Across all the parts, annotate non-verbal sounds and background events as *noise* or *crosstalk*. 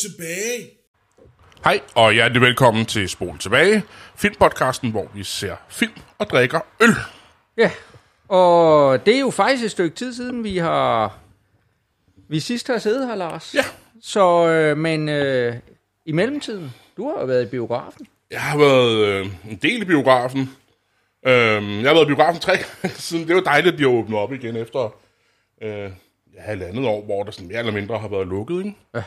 Tilbage! Hej, og hjertelig velkommen til Spol Tilbage, filmpodcasten, hvor vi ser film og drikker øl. Ja, og det er jo faktisk et stykke tid siden, vi har... Vi sidst har siddet her, Lars. Ja. Så, øh, men øh, i mellemtiden, du har jo været i biografen. Jeg har været øh, en del i biografen. Øh, jeg har været i biografen tre gange *laughs* siden. Det var dejligt, at de har åbnet op igen efter øh, ja, halvandet år, hvor der sådan mere eller mindre har været lukket. Ikke? Ja.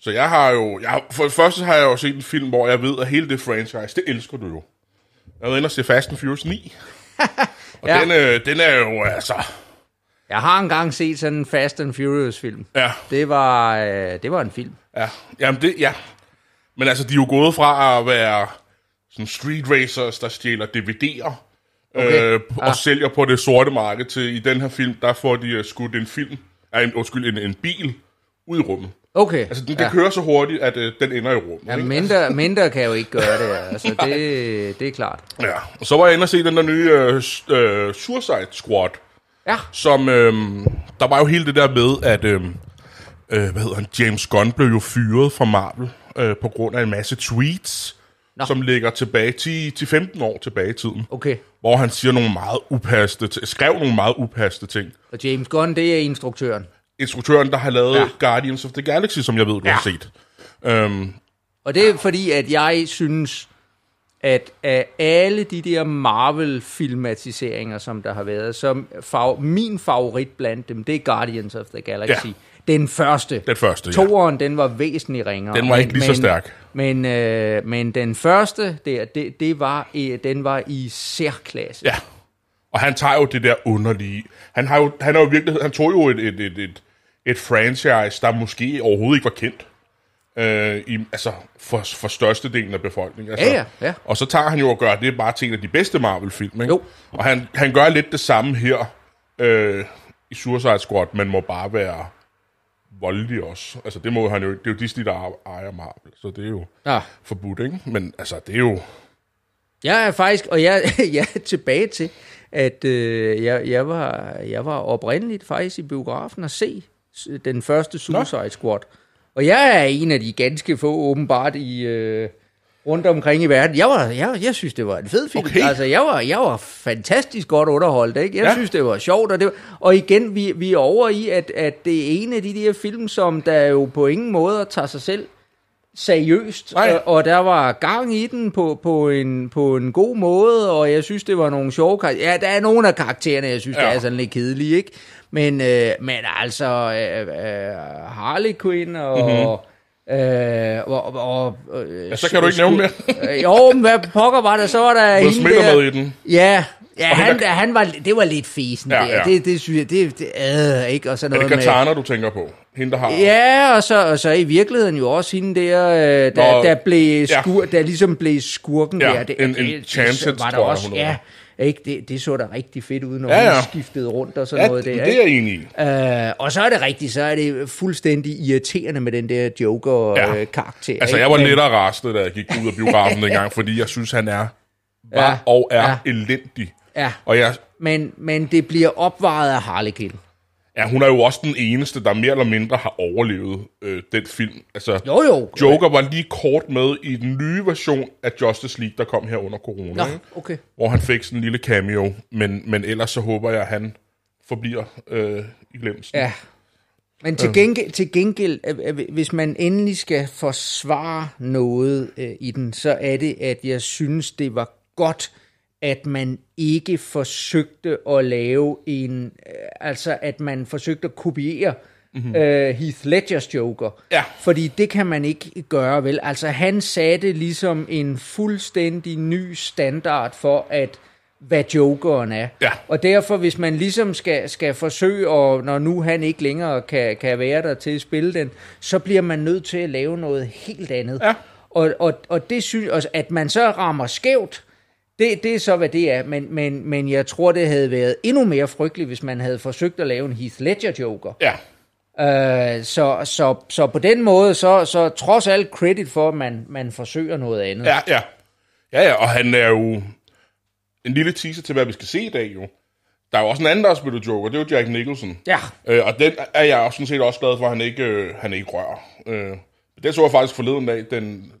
Så jeg har jo... Jeg, for det første har jeg jo set en film, hvor jeg ved, at hele det franchise, det elsker du jo. Jeg været inde og se Fast and Furious 9. *laughs* og Ja. den, øh, den er jo altså... Jeg har engang set sådan en Fast and Furious film. Ja, Det var, øh, det var en film. Ja, jamen det, ja. Men altså, de er jo gået fra at være sådan street racers, der stjæler DVD'er, Okay. øh, og Ah. sælger på det sorte marked til, i den her film, der får de uh, skudt en film, øh, en, undskyld, en, en bil ud i rummet. Okay. Altså, den, den kører så hurtigt, at øh, den ender i rummet. Ja, ikke? mindre, mindre kan jo ikke gøre det, *laughs* altså det, det er klart. Ja, og så var jeg inde og se den der nye øh, øh, Suicide Squad, Ja, som, øh, der var jo hele det der med, at, øh, øh, hvad hedder han, James Gunn blev jo fyret fra Marvel, øh, på grund af en masse tweets, Nå. som ligger tilbage 10 til 15 år tilbage i tiden, okay. hvor han siger nogle meget upassede, t- skrev nogle meget upassede ting. Og James Gunn, det er instruktøren. Instruktøren, der har lavet Ja. ja. Guardians of the Galaxy, som jeg ved, du ja. har set. Øhm, Og det er fordi, at jeg synes, at af alle de der Marvel-filmatiseringer, som der har været, så fav- min favorit blandt dem, det er Guardians of the Galaxy. Ja. Den første. den første, ja. Toeren, den var væsentligt ringere. Den var ikke lige så stærk. Men, øh, men den første, der, det, det var, den var i særklasse. Ja. Og han tager jo det der underlige... Han, har jo, han, har jo virkelig, han tog jo et, et, et, et, et franchise, der måske overhovedet ikke var kendt. Øh, i, altså for, for størstedelen af befolkningen. Altså, Ja, ja, ja. Og så tager han jo og gør det bare til en af de bedste Marvel-film. Ikke? Jo. Og han, han gør lidt det samme her øh, i Suicide Squad, men må bare være voldelig også. Altså det må han jo, det er jo Disney, der ejer Marvel, så det er jo Ja. forbudt, ikke? Men altså, det er jo... Jeg er faktisk, og jeg, *laughs* jeg er tilbage til, at øh, jeg, jeg, var, jeg var oprindeligt faktisk i biografen at se den første Suicide Squad. Og jeg er en af de ganske få åbenbart i øh, rundt omkring i verden. Jeg, var, jeg, jeg synes, det var en fed film. Okay. Altså, jeg var, jeg var fantastisk godt underholdt. Ikke? Jeg ja. synes, det var sjovt. Og, det var, og igen, vi, vi er over i, at, at det er en af de der film, som der jo på ingen måde tager sig selv seriøst, Nej. og, og der var gang i den på, på, en, på en god måde, og jeg synes, det var nogle sjove karakterer. Ja, der er nogle af karaktererne, jeg synes, ja. Der er sådan lidt kedelige, ikke? Men, øh, men altså, øh, øh, Harley Quinn og... Mm-hmm. Øh, og, og, øh, Ja, så kan du ikke nævne mere. *laughs* jo, men hvad pokker var der? Så var der Will Smith er med i den. Ja, ja Og han, der- han var, det var lidt fesen Ja, der. ja. Det, det synes jeg, det, det øh, ikke? Og så Er noget det med... Katana, du tænker på? Hende, der har... Ja, og så, og så i virkeligheden jo også hende der, øh, der, Nå, der, blev ja. skur, der ligesom blev skurken Ja, der. Det, en- en det, Chancet, var der tror jeg, også, hun ja, ikke? Det, det så da rigtig fedt ud, når Ja, ja, ja. ja. hun skiftede rundt og sådan Ja, noget der. det er jeg enig i. Øh, og så er det rigtigt, så er det fuldstændig irriterende med den der Ja. Joker-karakter. Altså, ikke? jeg var lidt rastet, da jeg gik ud af biografen *laughs* dengang, fordi jeg synes, han er var Ja, og er ja. elendig. Ja, Og jeg, men, men det bliver opvejet af Harlequin. Ja, hun er jo også den eneste, der mere eller mindre har overlevet øh, den film. Altså, Jo, jo. Joker var lige kort med i den nye version af Justice League, der kom her under corona. Nå, okay. Hvor han fik sådan en lille cameo. Men, men ellers så håber jeg, at han forbliver øh, i glemsten. Ja. Men til gengæld, til gengæld øh, øh, hvis man endelig skal forsvare noget øh, i den, så er det, at jeg synes, det var godt, at man ikke forsøgte at lave en, øh, altså at man forsøgte at kopiere mm-hmm. øh, Heath Ledgers Joker. Ja. Fordi det kan man ikke gøre, vel? Altså han satte ligesom en fuldstændig ny standard for, at hvad jokeren er. Ja. Og derfor, hvis man ligesom skal, skal forsøge, og når nu han ikke længere kan, kan være der til at spille den, så bliver man nødt til at lave noget helt andet. Ja. Og, og, og det synes at man så rammer skævt, det, det er så, hvad det er. Men, men, men jeg tror, det havde været endnu mere frygteligt, hvis man havde forsøgt at lave en Heath Ledger-joker. Ja. Øh, så, så, så på den måde, så, så trods alt credit for, at man, man forsøger noget andet. Ja, ja. Ja, ja, og han er jo en lille teaser til, hvad vi skal se i dag jo. der er jo også en anden, der har spillet Joker, det er jo Jack Nicholson. Ja. Øh, og den er jeg også sådan set også glad for, at han ikke, øh, han ikke rører. Øh, den så jeg faktisk forleden dag, den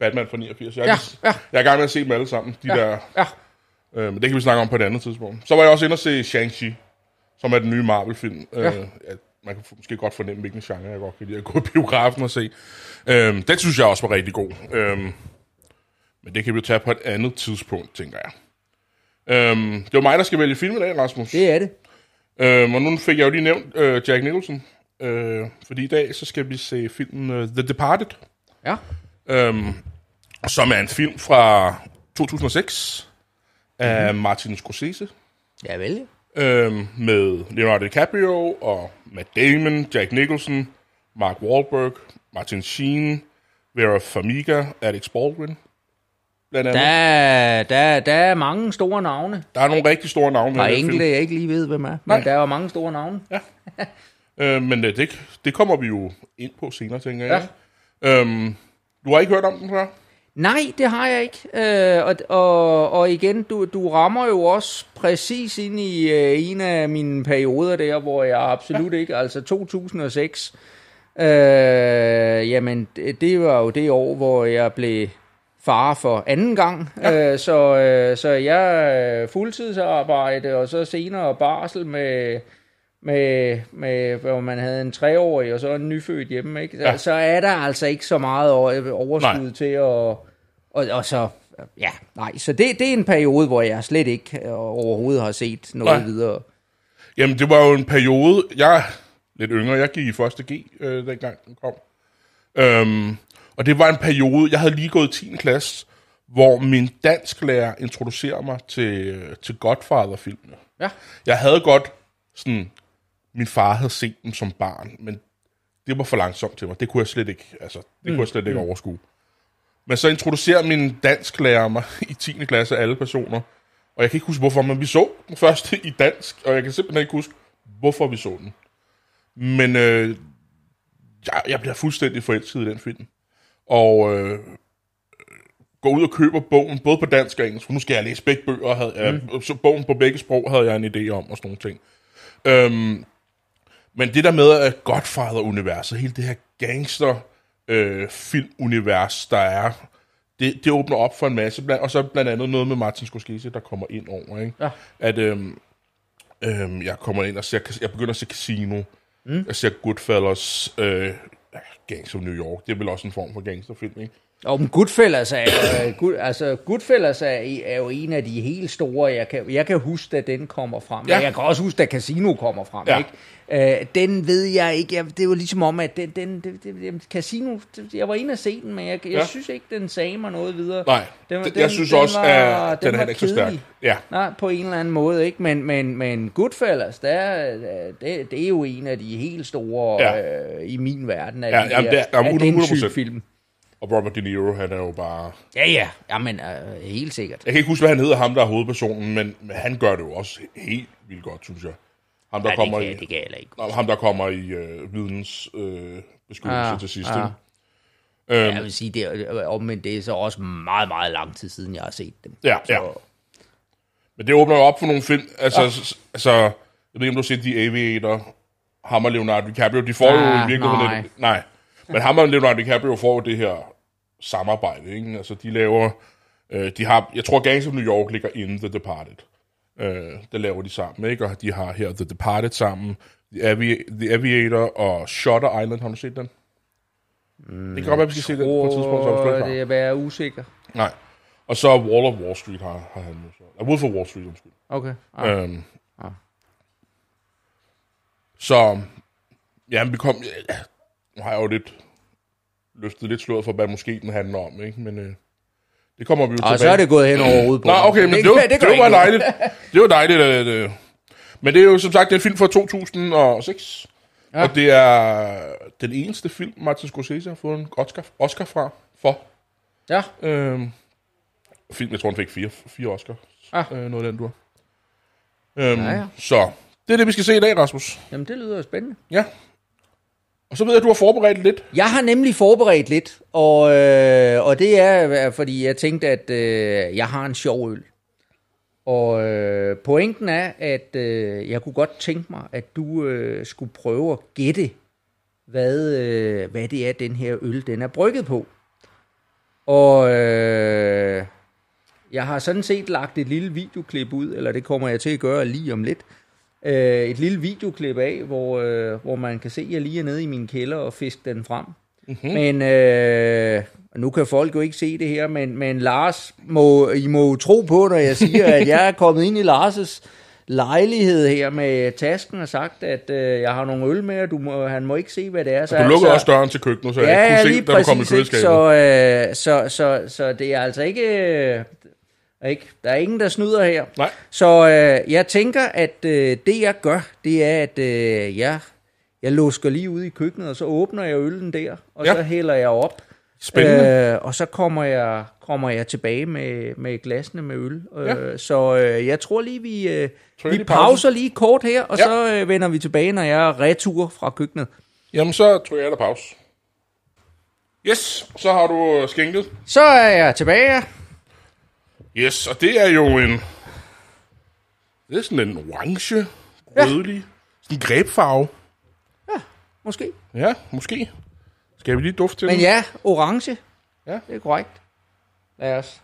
Batman fra 89. Jeg, Ja, ja. jeg er i gang med at se dem alle sammen, de Ja, der... ja. Øh, men det kan vi snakke om på et andet tidspunkt. Så var jeg også inde og se Shang-Chi, som er den nye Marvel-film. Ja. Øh, at man kan måske godt fornemme, hvilken genre jeg godt kan lide at gå i biografen og se. Øh, den synes jeg også var rigtig god. Øh, men det kan vi jo tage på et andet tidspunkt, tænker jeg. Øh, det var mig, der skal vælge film i dag, Rasmus. Det er det. Øh, og nu fik jeg jo lige nævnt øh, Jack Nicholson. Øh, fordi i dag, så skal vi se filmen uh, The Departed. Ja. Øhm, som er en film fra 2006 af Mhm. Martin Scorsese. Ja, vel. Øhm, med Leonardo DiCaprio og Matt Damon, Jack Nicholson, Mark Wahlberg, Martin Sheen, Vera Farmiga, Alex Baldwin. Blandt andet. Der, der, der er mange store navne. Der er nogle rigtig store navne. Der er enkelte, film. jeg ikke lige ved, hvem er. Nej. Men der er jo mange store navne. *laughs* Øh, men øh, det, det kommer vi jo ind på senere, tænker jeg. Ja. Øhm, du har ikke hørt om den før? Nej, det har jeg ikke. Øh, og, og, og igen, du, du rammer jo også præcis ind i øh, en af mine perioder der, hvor jeg absolut ja. ikke, altså 2006, øh, jamen det, var jo det år, hvor jeg blev far for anden gang. Ja. Øh, så, øh, så jeg øh, fuldtidsarbejde, og så senere barsel med med, med hvor man havde en treårig og så en nyfødt hjemme, ikke? Så, Ja. så er der altså ikke så meget over- overskud Nej. til at... Og, og så, ja, nej, så det, det er en periode, hvor jeg slet ikke øh, overhovedet har set noget Nej. videre. Jamen, det var jo en periode... Jeg er lidt yngre. Jeg gik i første G, øh, dengang den kom. Øhm, og det var en periode... Jeg havde lige gået i 10. klasse, hvor min dansklærer introducerede mig til, øh, til Godfather-filmene. Ja. Jeg havde godt sådan... Min far havde set dem som barn, men det var for langsomt til mig. Det kunne jeg slet ikke, altså, det kunne jeg slet ikke overskue. Men så introducerer min dansklærer mig *laughs* i 10. klasse alle personer. Og jeg kan ikke huske, hvorfor, men vi så den første i dansk, og jeg kan simpelthen ikke huske, hvorfor vi så den. Men øh, jeg, jeg bliver fuldstændig forelsket i den film. Og øh, går ud og køber bogen, både på dansk og engelsk, for nu skal jeg læse begge bøger, havde, jeg, så bogen på begge sprog havde jeg en idé om, og sådan nogle ting. Øhm, men det der med at Godfather-universet, hele det her gangster øh, der er, det, det åbner op for en masse, blandt, og så blandt andet noget med Martin Scorsese, der kommer ind over, ikke? Ja. At øhm, øhm, jeg kommer ind og ser, jeg begynder at se Casino, mm. jeg ser Goodfellas, øh, ja, Gangs of New York, det er vel også en form for gangsterfilm, ikke? Og men Goodfellas er, øh, good, altså Goodfellas er, er jo en af de helt store, jeg kan, jeg kan huske, at den kommer frem. Ja. Jeg kan også huske, at Casino kommer frem. Ja. Ikke? Øh, den ved jeg ikke. Jeg, det var ligesom om, at den, den, det, det, Casino, jeg var inde og se den, men jeg, jeg Ja. synes ikke, den sagde mig noget videre. Nej, Den den, den- jeg synes den også, var- at den den, er ikke så stærk. Ja, Nej, på en eller anden måde, ikke? Men, men, men Goodfellas, der, det, det er jo en af de helt store Ja. øh, i min verden af, Ja, de jamen, der, det er- jamen, af den 100%. type film. Og Robert De Niro, han er jo bare... Ja, ja. Jamen, øh, helt sikkert. Jeg kan ikke huske, hvad han hedder, ham der er hovedpersonen, men, men han gør det jo også helt vildt godt, synes jeg. Ham, der det kommer kan, i, det kan jeg ikke. Nå, ham, der kommer i øh, videns øh, beskyttelse Ja, til sidst. ja. Ja. Øhm, Jeg vil sige, det er, og, men det er så også meget, meget lang tid siden, jeg har set dem. Ja, så, ja. Men det åbner jo op for nogle film. Altså, ja. altså jeg ved ikke, om du har set The Aviator. Ham og Leonardo DiCaprio, de får jo Ah, i virkeligheden... nej. Et, nej. Men ham og Leonardo DiCaprio får jo det her samarbejde, ikke? Altså, de laver... Øh, de har, jeg tror, Gangs of New York ligger inden The Departed. Øh, det laver de sammen, ikke? Og de har her The Departed sammen, The, Avi- The Aviator og Shutter Island. Har du set den? Mm, det kan godt være, vi skal se den på et tidspunkt, så har. det er være usikker. Nej. Og så Wall of Wall Street har, har han jo så. Uh, Wolf of Wall Street, undskyld. Okay. Ah. Øhm. Så, ja, vi kom... Ja, nu har jeg jo lidt løftet lidt sløret for, hvad måske den handler om, ikke? Men øh, det kommer vi jo Og tilbage så er det gået hen over hovedet på Nå, mig. okay, men det, det, var, det, det var dejligt. Det var dejligt. At, øh, men det er jo som sagt en film fra 2006. Ja. Og det er den eneste film, Martin Scorsese har fået en Oscar, Oscar fra. For. Ja, Øhm, film, jeg tror, han fik fire, fire Oscar. Ah. Øh, noget af den, du har. Øhm, Ja, ja. Så, det er det, vi skal se i dag, Rasmus. jamen det lyder spændende. Ja. Og så ved jeg, at du har forberedt lidt. Jeg har nemlig forberedt lidt, og, øh, og det er, øh, fordi jeg tænkte, at øh, jeg har en sjov øl. Og øh, pointen er, at øh, jeg kunne godt tænke mig, at du øh, skulle prøve at gætte, hvad, øh, hvad det er, den her øl den er brygget på. Og øh, jeg har sådan set lagt et lille videoklip ud, eller det kommer jeg til at gøre lige om lidt. Øh, et lille videoklip af, hvor, øh, hvor man kan se, at jeg lige er nede i min kælder og fisker den frem. Mm-hmm. Men øh, nu kan folk jo ikke se det her, men, men Lars, må, I må tro på, når jeg siger, at jeg er kommet ind i Lars' lejlighed her med tasken og sagt, at øh, jeg har nogle øl med, og du må, han må ikke se, hvad det er. Så, Du lukkede så, også døren til køkkenet, så jeg Ja, ikke kunne se, da du kom i køleskabet. Så, øh, så, så, så det er altså ikke... Ikke? Der er ingen, der snyder her. Nej. Så øh, jeg tænker, at øh, det jeg gør, det er, at øh, jeg, jeg lusker lige ud i køkkenet, og så åbner jeg øllen der, og Ja. så hælder jeg op. Spændende. Øh, og så kommer jeg, kommer jeg tilbage med, med glasene med øl. Øh, Ja. Så øh, jeg tror lige, vi, øh, Tryk vi pause. pauser lige kort her, og Ja. så øh, vender vi tilbage, når jeg er retur fra køkkenet. Jamen, så tror jeg, der pause. Yes, så har du øh, skænket. Så er jeg tilbage. Yes, og det er jo en... Det er sådan en orange, rødlig, sådan en grebfarve. Måske. Ja, måske. Skal vi lige dufte til Men den? ja, orange. Ja. Det er korrekt. Lad os.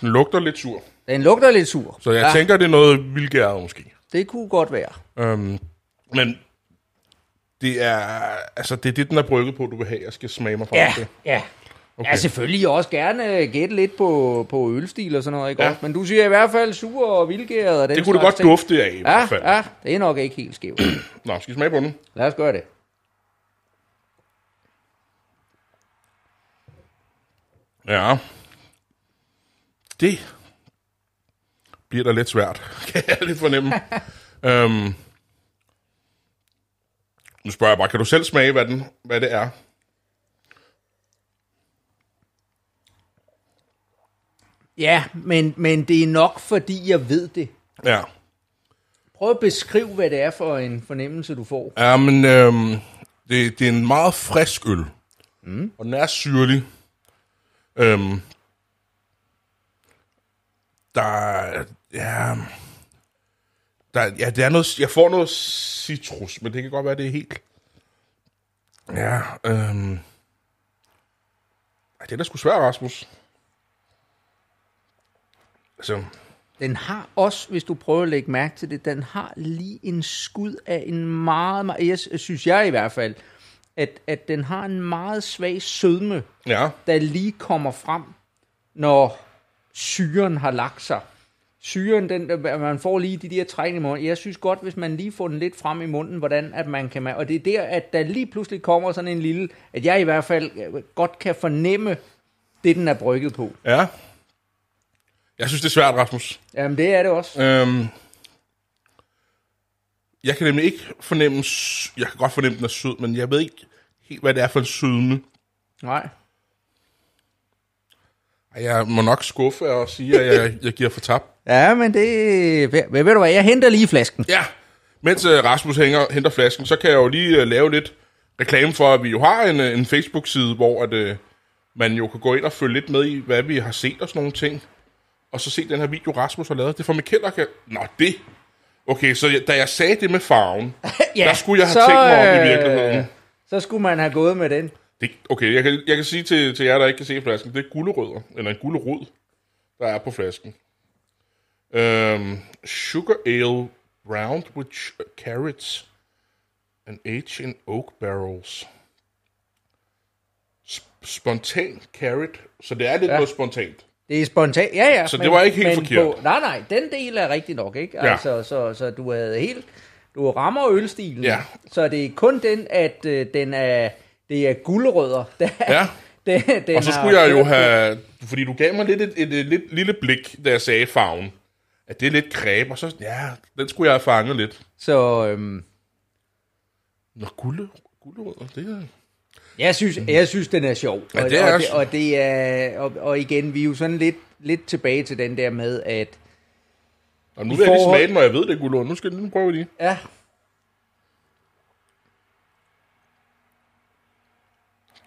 Den lugter lidt sur. Den lugter lidt sur. Så jeg ja, ja. tænker, det er noget vildgæret måske. Det kunne godt være. Um, men det er, altså, det er det, den er brygget på, du vil have, jeg skal smage mig frem Ja, til. ja. Okay. Ja, selvfølgelig også gerne gætte lidt på, på ølstil og sådan noget, ikke Ja. også? Men du siger i hvert fald sur og vildgæret og den Det kunne slags godt ting. dufte af i Ja, hvert fald. ja, det er nok ikke helt skævt. *clears throat* Nå, skal vi smage på den? Lad os gøre det. Ja. Det bliver da lidt svært, *laughs* kan jeg lidt fornemme. um, *laughs* nu spørger jeg bare, kan du selv smage, hvad, den, hvad det er? Ja, men, men det er nok, fordi jeg ved det. Ja. Prøv at beskrive, hvad det er for en fornemmelse, du får. Ja, men øhm, det, det er en meget frisk øl. Mm. Og den er syrlig. Øhm, der er- ja, der, ja, det er noget, jeg får noget citrus, men det kan godt være, det er helt... Ja, øhm, ej, det er da sgu svært, Rasmus. Altså, Den har også, hvis du prøver at lægge mærke til det, den har lige en skud af en meget, meget jeg synes jeg i hvert fald, at, at den har en meget svag sødme, ja, der lige kommer frem, når syren har lagt sig. Syren, den, man får lige de der træk i munden. Jeg synes godt, hvis man lige får den lidt frem i munden, hvordan at man kan... Og det er der, at der lige pludselig kommer sådan en lille... At jeg i hvert fald øh, godt kan fornemme det, den er brygget på. ja. Jeg synes, det er svært, Rasmus. Jamen, det er det også. Øhm, jeg kan nemlig ikke fornemme... Jeg kan godt fornemme, den er sød, men jeg ved ikke helt, hvad det er for en sødme. Nej. Ej, Jeg må nok skuffe og sige, at jeg, jeg giver for tab. *laughs* Ja, men det... Ved, ved du hvad, jeg henter lige flasken. Ja, mens uh, Rasmus hænger, henter flasken, så kan jeg jo lige uh, lave lidt reklame for, at vi jo har en, uh, en Facebook-side, hvor at, uh, man jo kan gå ind og følge lidt med i, hvad vi har set og sådan nogle ting. Og så se den her video, Rasmus har lavet. Det får Mikkel kan... Nå, det... Okay, så jeg, da jeg sagde det med farven, *laughs* der skulle jeg have tænkt mig om i virkeligheden. øh, Så skulle man have gået med den. Det, okay, jeg kan, jeg kan sige til, til jer, der ikke kan se flasken, det er gulerødder, eller en gulerod, der er på flasken. Um, sugar ale round with carrots and aged in oak barrels. Sp- spontan carrot, så det er lidt ja. noget spontant. Det er spontant. Ja, ja. Så det var ikke helt forkert. På, nej, nej, den del er rigtig nok, ikke? Ja. Altså, så, så du havde helt... Du rammer ølstilen. Ja. Så det er kun den, at øh, den er... Det er guldrødder. *laughs* Der, Ja. den, den Og så skulle jeg jo have, fordi du gav mig lidt et, et, et, lidt lille blik, da jeg sagde farven, at det er lidt kræb, og så, ja, den skulle jeg have fanget lidt. Så øhm, Nå, gulde, gulerødder, det er... jeg, synes, jeg synes, den er sjov. Ja, og, det er og, også- det, og, det er, og, og igen, vi er jo sådan lidt, lidt tilbage til den der med, at... Og nu vil jeg lige smage den, når jeg ved, det gulerod. Nu skal jeg lige prøve lige. Ja,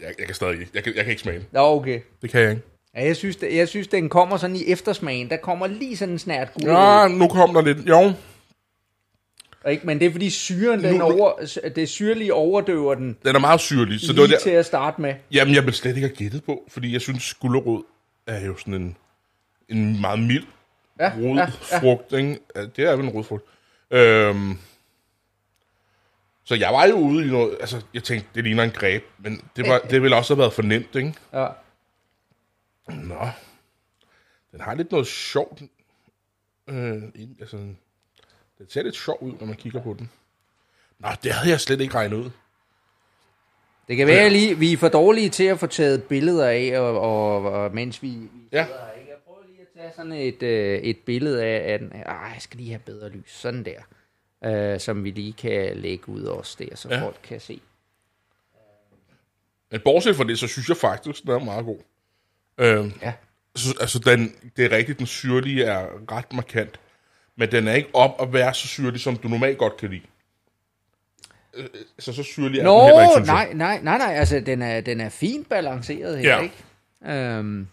Jeg, jeg kan stadig ikke. Jeg kan, jeg kan ikke smage den. Nå, okay. Det kan jeg ikke. Ja, jeg synes, det, jeg synes, den kommer sådan i eftersmagen. Der kommer lige sådan en snært guld. Ja, nu kom der lidt. Jo, Ikke? Men det er fordi syren, den Nu- over, det syrlige overdøver den den er meget syrlig. Så det var der, til at starte med. Jamen, jeg vil slet ikke have gættet på, fordi jeg synes, gulerod er jo sådan en, en meget mild Ja, rodfrugt. Ikke? Ja, det er vel en rodfrugt. Øhm, så jeg var jo ude i noget, altså jeg tænkte, det ligner en greb, men det, var, det ville også have været for nemt, ikke? ja. Nå, den har lidt noget sjovt. Øh, altså, den ser lidt sjov ud, når man kigger på den. Nå, det havde jeg slet ikke regnet ud. Det kan være lige, vi er for dårlige til at få taget billeder af, og, og, og mens vi, vi Ja. sidder her, ikke? Jeg prøver lige at tage sådan et, øh, et billede af, den. Ah, jeg skal lige have bedre lys. Sådan der. Øh, som vi lige kan lægge ud også der, så ja. folk kan se. Men bortset fra det, så synes jeg faktisk, den er meget god. Øh, Ja. så, altså, den, det er rigtigt, den syrlige er ret markant. Men den er ikke op at være så syrlig, som du normalt godt kan lide. Øh, så så syrlig er Nå, den heller ikke, synes nej, nej, nej, nej, altså den er, den er fint balanceret her, Ja. ikke? Øhm,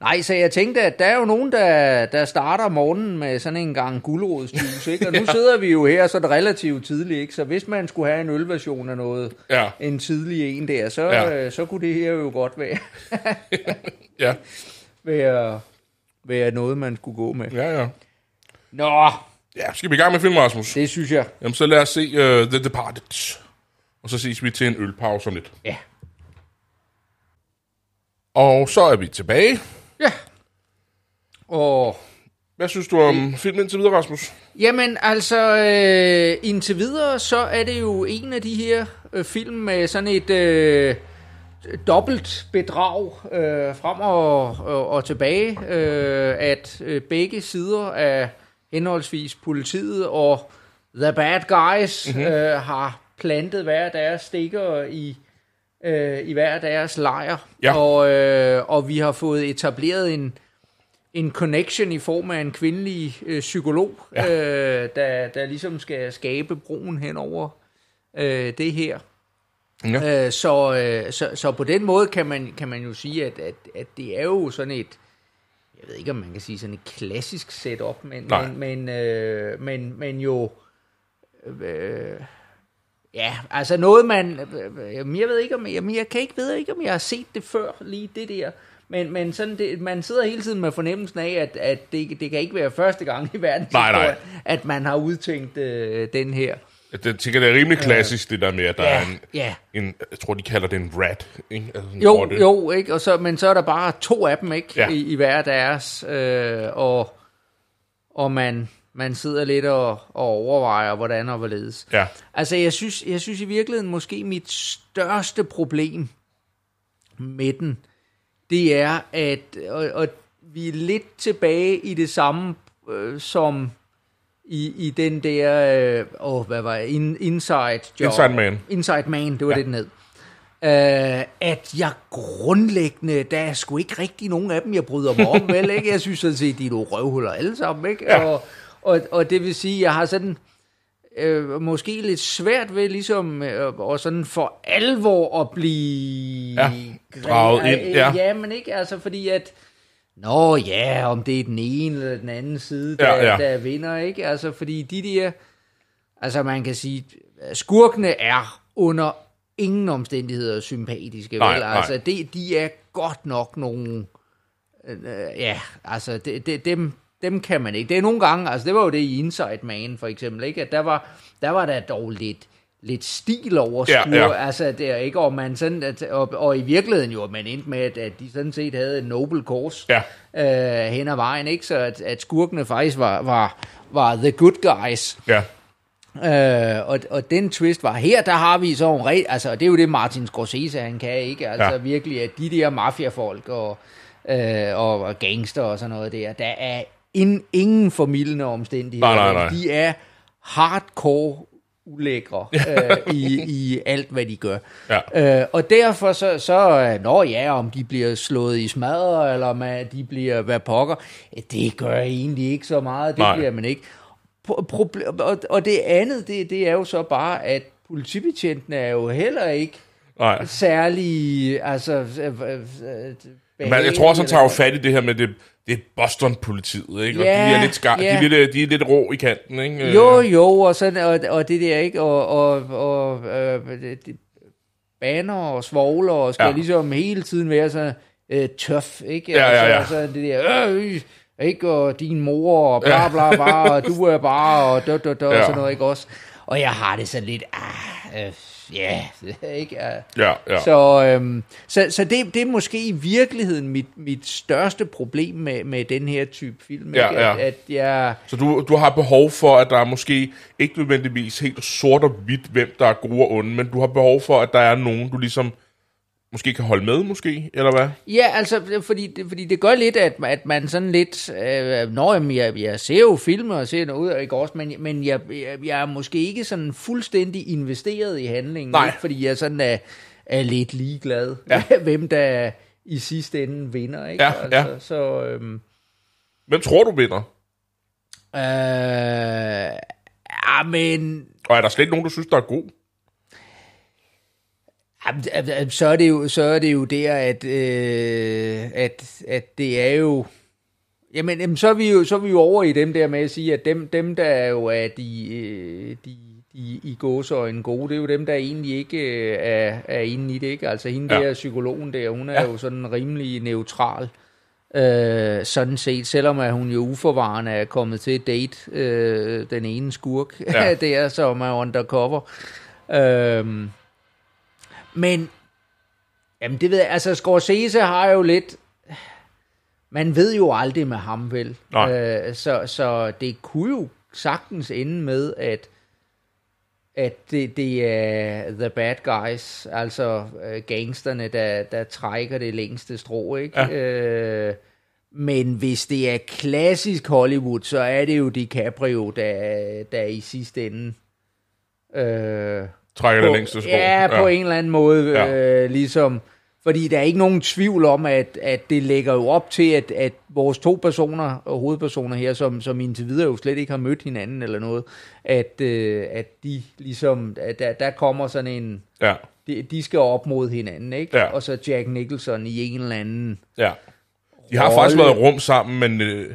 nej, så jeg tænkte, at der er jo nogen, der, der starter morgenen med sådan en gang gulerodsjuice, ikke? *laughs* Og nu sidder vi jo her, så det relativt tidligt, ikke? Så hvis man skulle have en ølversion af noget, Ja, en tidlig en der, så, Ja. ja. øh, så kunne det her jo godt være, *laughs* ja, *laughs* være, være noget, man skulle gå med. ja, ja. Nå, Ja, skal vi i gang med film, Rasmus? det synes jeg. Jamen, så lad os se uh, The Departed. Og så ses vi til en ølpause om lidt. Ja. Og så er vi tilbage. Ja. Og Hvad synes du om filmen indtil videre, Rasmus? Jamen, altså, øh, indtil videre, så er det jo en af de her øh, film med sådan et øh, dobbelt bedrag øh, frem og, og, og tilbage, øh, at øh, begge sider af henholdsvis politiet og The Bad Guys Mhm. mm-hmm. øh, har plantet hver deres stikker i, øh, i hver deres lejr. Ja. Og, øh, og vi har fået etableret en, en connection i form af en kvindelig øh, psykolog, Ja. ja. øh, der, der ligesom skal skabe broen hen over øh, det her. Ja. Øh, så, øh, så, så på den måde kan man, kan man jo sige, at, at, at det er jo sådan et, jeg ved ikke om man kan sige sådan et klassisk setup, men, Nej. men, men, øh, men, men jo, øh, ja, altså noget man, øh, jeg ved ikke om, jamen jeg kan ikke, ved ikke om jeg har set det før, lige det der, men, men sådan det, man sidder hele tiden med fornemmelsen af, at, at det, det kan ikke være første gang i verden, Nej, nej. at man har udtænkt øh, den her. Jeg tænker, det er rimelig klassisk, det der med, at der Ja, er en, ja. en, jeg tror, de kalder det en rat, ikke? Altså Jo, rotte. jo, ikke? Og så, men så er der bare to af dem, ikke? Ja. I, I hver deres. Øh, og og man, man sidder lidt og, og overvejer, hvordan og hvorledes. Ja, Altså, jeg synes, jeg synes i virkeligheden, måske mit største problem med den, det er, at og, og vi er lidt tilbage i det samme, øh, som i, i den der, øh, åh, hvad var det, In, Inside Job. Inside Man. Inside Man, det var Ja. det, den hed. Uh, at jeg grundlæggende, der er sgu ikke rigtig nogen af dem, jeg bryder mig om, *laughs* vel, ikke? Jeg synes sådan set, de er nogle røvhuller alle sammen, ikke? Ja. Og, og, og det vil sige, jeg har sådan øh, måske lidt svært ved ligesom øh, og sådan for alvor at blive Ja, draget ind, ja. ja, men ikke altså fordi at Nå ja, om det er den ene eller den anden side, der, Ja, ja. der vinder, ikke? Altså, fordi de der, altså man kan sige, skurkene er under ingen omstændigheder sympatiske, Nej, vel? nej. Altså, de, de er godt nok nogle, øh, ja, altså, det, det, dem, dem kan man ikke. Det er nogle gange, altså det var jo det i Inside Man for eksempel, ikke? At der var, der var der dog lidt, lidt stil over Ja, ja. altså det er ikke, og man sådan, at, og, og i virkeligheden jo, at man endte med, at, at de sådan set havde en noble course Ja. øh, hen ad vejen, ikke? Så at, at skurkene faktisk var, var, var the good guys. ja. Øh, og, og den twist var, her der har vi så en ret, altså det er jo det Martin Scorsese han kan, ikke? Altså ja. virkelig, at de der mafiafolk og, øh, og, og gangster og sådan noget der, der er in, ingen formidlende omstændigheder. Nej, nej, nej. De er hardcore ulækre *laughs* øh, i, i alt, hvad de gør. Ja. Øh, og derfor så, så, øh, nå ja, om de bliver slået i smadre, eller om øh, de bliver hvad pokker, øh, det gør egentlig ikke så meget, det Nej. Bliver man ikke. Pro- proble- og, og det andet, det, det er jo så bare, at politibetjentene er jo heller ikke Nej. særlig, altså, øh, øh, øh, Men jeg tror også, han tager jo fat i det her med det, det er Boston-politiet, ikke? Og Ja, de er lidt skar, ja. de, er lidt, de er lidt rå i kanten, ikke? Øh, Jo, jo, og, sådan, og, og det der, ikke? Og, og, og øh, det, baner og svogler, og skal Ja. ligesom hele tiden være så øh, tøf, ikke? Ja, ja, ja. Altså, det der, øh, øh, ikke? Og din mor, og bla, bla, bla, og du er bare, og død, død, død, Ja. og sådan noget, ikke også? Og jeg har det sådan lidt, ah, øh, ja, ikke? Uh, Ja, ja. Så, øhm, så, så det, det er måske i virkeligheden mit, mit største problem med, med den her type film. Ja, ikke? ja. At, at jeg, Så du, du har behov for, at der er måske ikke nødvendigvis helt sort og hvidt, hvem der er gode og onde, men du har behov for, at der er nogen, du ligesom måske kan holde med, måske, eller hvad? Ja, altså, fordi, fordi det gør lidt, at, at man sådan lidt... Øh, når jamen, jeg, jeg ser jo film og ser noget, ikke også, men, men jeg, jeg, jeg er måske ikke sådan fuldstændig investeret i handlingen, Nej. Ikke? fordi jeg sådan er, er lidt ligeglad, Ja. *laughs* hvem der i sidste ende vinder. Ikke? Ja, altså, ja. Så, øhm, Hvem tror du vinder? øh, ja, men Og er der slet ikke nogen, du synes, der er god? Jamen, altså, altså, så er det jo, så er det jo der, at, øh, at, at det er jo... Jamen, jamen, så, er vi jo, så er vi jo over i dem der med at sige, at dem, dem der er jo er de, øh, de, de i gåsøjne gode, det er jo dem, der egentlig ikke øh, er, er inde i det, ikke? Altså hende Ja. der psykologen der, hun er Ja. jo sådan rimelig neutral, øh, sådan set, selvom at hun jo uforvarende er kommet til at date øh, den ene skurk ja. *laughs* der, som er undercover. Øh, men, jamen det ved jeg, altså Scorsese har jo lidt, man ved jo aldrig med ham vel. Nej. Øh, så, så det kunne jo sagtens ende med, at at det, det er the bad guys, altså øh, gangsterne, der, der trækker det længste strå, ikke? Ja. Øh, men hvis det er klassisk Hollywood, så er det jo DiCaprio, der, der i sidste ende øh, Trækker på, det længste skov? Ja, på en eller anden måde, Ja. ja. øh, ligesom, fordi der er ikke nogen tvivl om, at, at det lægger jo op til, at, at vores to personer, og hovedpersoner her, som, som indtil videre jo slet ikke har mødt hinanden eller noget, at, øh, at de ligesom, at der, der kommer sådan en, Ja, de, de skal op mod hinanden, ikke? Ja. Og så Jack Nicholson i en eller anden... ja. De har Rolle. faktisk været rum sammen, men øh,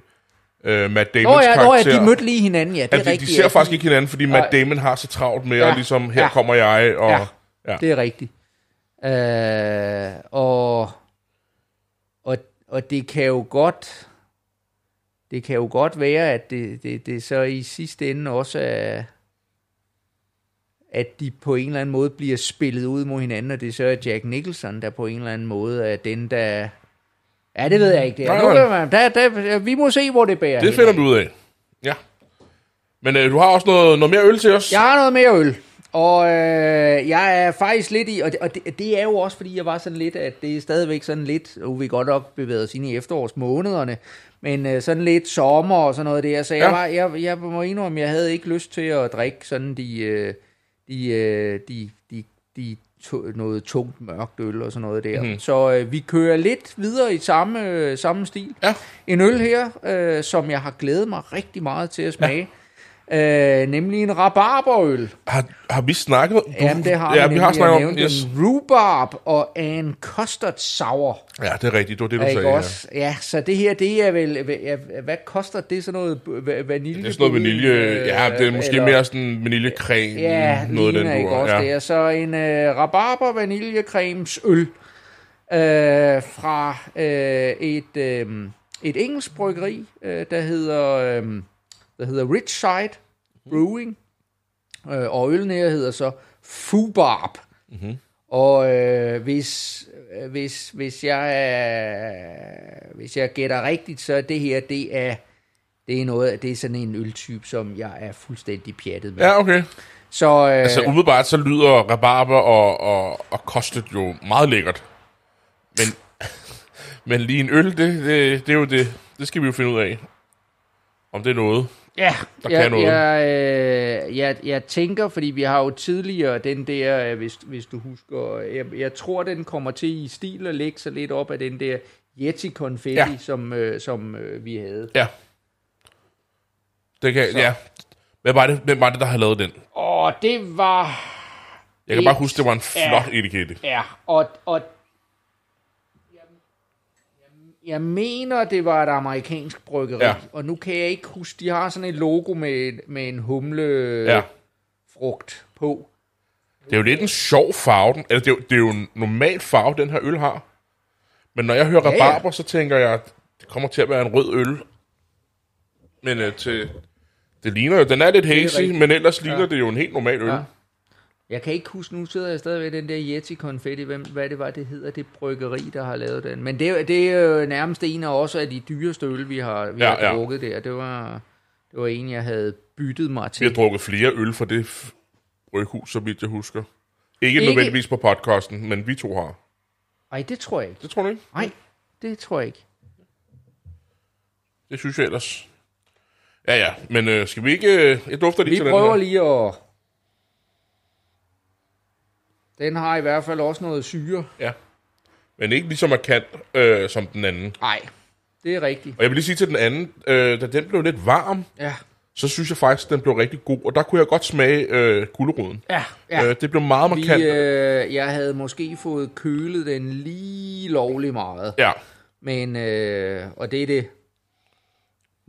øh, Matt Damons Nå ja, nå karakter... ja, de mødte lige hinanden, ja, det er ja, de, rigtigt. de ser ja. faktisk ikke hinanden, fordi Matt. Damon har så travlt med, Ja. at ligesom, her Ja. kommer jeg, og... Ja. Ja. Det er rigtigt. Øh, og, og, og det kan jo godt det kan jo godt være, at det, det, det så i sidste ende også er, at de på en eller anden måde bliver spillet ud mod hinanden, og det så er Jack Nicholson, der på en eller anden måde er den, der... Ja, det ved jeg ikke. Det er. Nej, Nu, nej. man- der, der, vi må se, hvor det bærer. Det hen finder af. du ud af. Ja. Men øh, du har også noget, noget mere øl til os? Jeg har noget mere øl. Og øh, jeg er faktisk lidt i, og, det, og det, det er jo også, fordi jeg var sådan lidt, at det er stadigvæk sådan lidt, nu vi godt nok bevæget os ind i efterårsmånederne, men øh, sådan lidt sommer og sådan noget der, så jeg, Ja. var, jeg, jeg må indrømme, jeg havde ikke lyst til at drikke sådan de, øh, de, øh, de, de, de to, noget tungt mørkt øl og sådan noget der. Mm. Så øh, vi kører lidt videre i samme, øh, samme stil. Ja. En øl her, øh, som jeg har glædet mig rigtig meget til at smage. Ja. Øh, nemlig en rabarberøl. Har, har vi snakket? Du, Jamen, det har ja, vi, vi har snakket om... Yes. Rhubarb og en custard sour. Ja, det er rigtigt. Det var det, du Ikke sagde. Ja. også? Ja, så det her, det er vel, hvad, hvad koster det? Sådan noget va- vanilje? Det er sådan noget vanilje... øh, Ja, det er måske eller- mere sådan vaniljekrem. Ja, noget ligner den ikke også ja. det er. Så en øh, rabarber vaniljekremsøl øh, fra øh, et, øh, et engelsk bryggeri, øh, der hedder, øh, der hedder Richside Brewing. Øh, og øllen her hedder så Fubarb. Mm-hmm. Og øh, hvis, øh, hvis, hvis, jeg, øh, hvis jeg gætter rigtigt, så er det her, det er, det er noget, det er sådan en øltype, som jeg er fuldstændig pjattet med. Ja, okay. Så øh, Altså umiddelbart så lyder rabarber og, og, og kostet jo meget lækkert. Men, *laughs* men lige en øl, det, det, det er jo det. Det skal vi jo finde ud af. Om det er noget. Ja, der jeg, kan noget. Jeg, øh, jeg, jeg tænker, fordi vi har jo tidligere den der, øh, hvis, hvis du husker, jeg, jeg tror, den kommer til i stil at lægge sig lidt op af den der Yeti konfetti, Ja. som, øh, som øh, vi havde. Ja. Det kan, ja. Hvem var, det, hvem var det, der havde lavet den? Og det var... Jeg kan bare huske, det var en flot Ja. etikette. Ja, og, og jeg mener, det var et amerikansk bryggeri, Ja. ja. og nu kan jeg ikke huske, de har sådan et logo med, med en humle Ja. frugt på. Det er jo lidt en sjov farve. Den, altså, det, er jo, det er jo en normal farve, den her øl har. Men når jeg hører Ja, ja. rabarber, så tænker jeg, at det kommer til at være en rød øl. Men øh, til, det ligner jo, den er lidt hazy, rigtigt. men ellers ligner det jo en helt normal øl. Ja. Jeg kan ikke huske, nu sidder jeg stadig ved den der Yeti Confetti, hvem, hvad det var, det hedder, det bryggeri, der har lavet den. Men det, er- det er jo nærmest en af også af de dyreste øl, vi har, vi Ja, har ja. drukket der. Det var, det var en, jeg havde byttet mig Vi har til. drukket flere øl fra det bryghus, så vidt jeg husker. Ikke, Ikke- nødvendigvis på podcasten, men vi to har. Nej, det tror jeg ikke. Det tror du ikke? Nej, det tror jeg ikke. Det synes jeg ellers. Ja, ja, men øh, skal vi ikke... Øh, jeg dufter lige Vi til den prøver her. lige at... Den har i hvert fald også noget syre. Ja. Men ikke lige så markant øh, som den anden. Nej, det er rigtigt. Og jeg vil lige sige til den anden, øh, da den blev lidt varm, Ja, så synes jeg faktisk, at den blev rigtig god. Og der kunne jeg godt smage øh, guleroden. ja, Ja. Øh, det blev meget Vi, markant. øh, jeg havde måske fået kølet den lige lovlig meget. Ja, Men, øh, og det er det,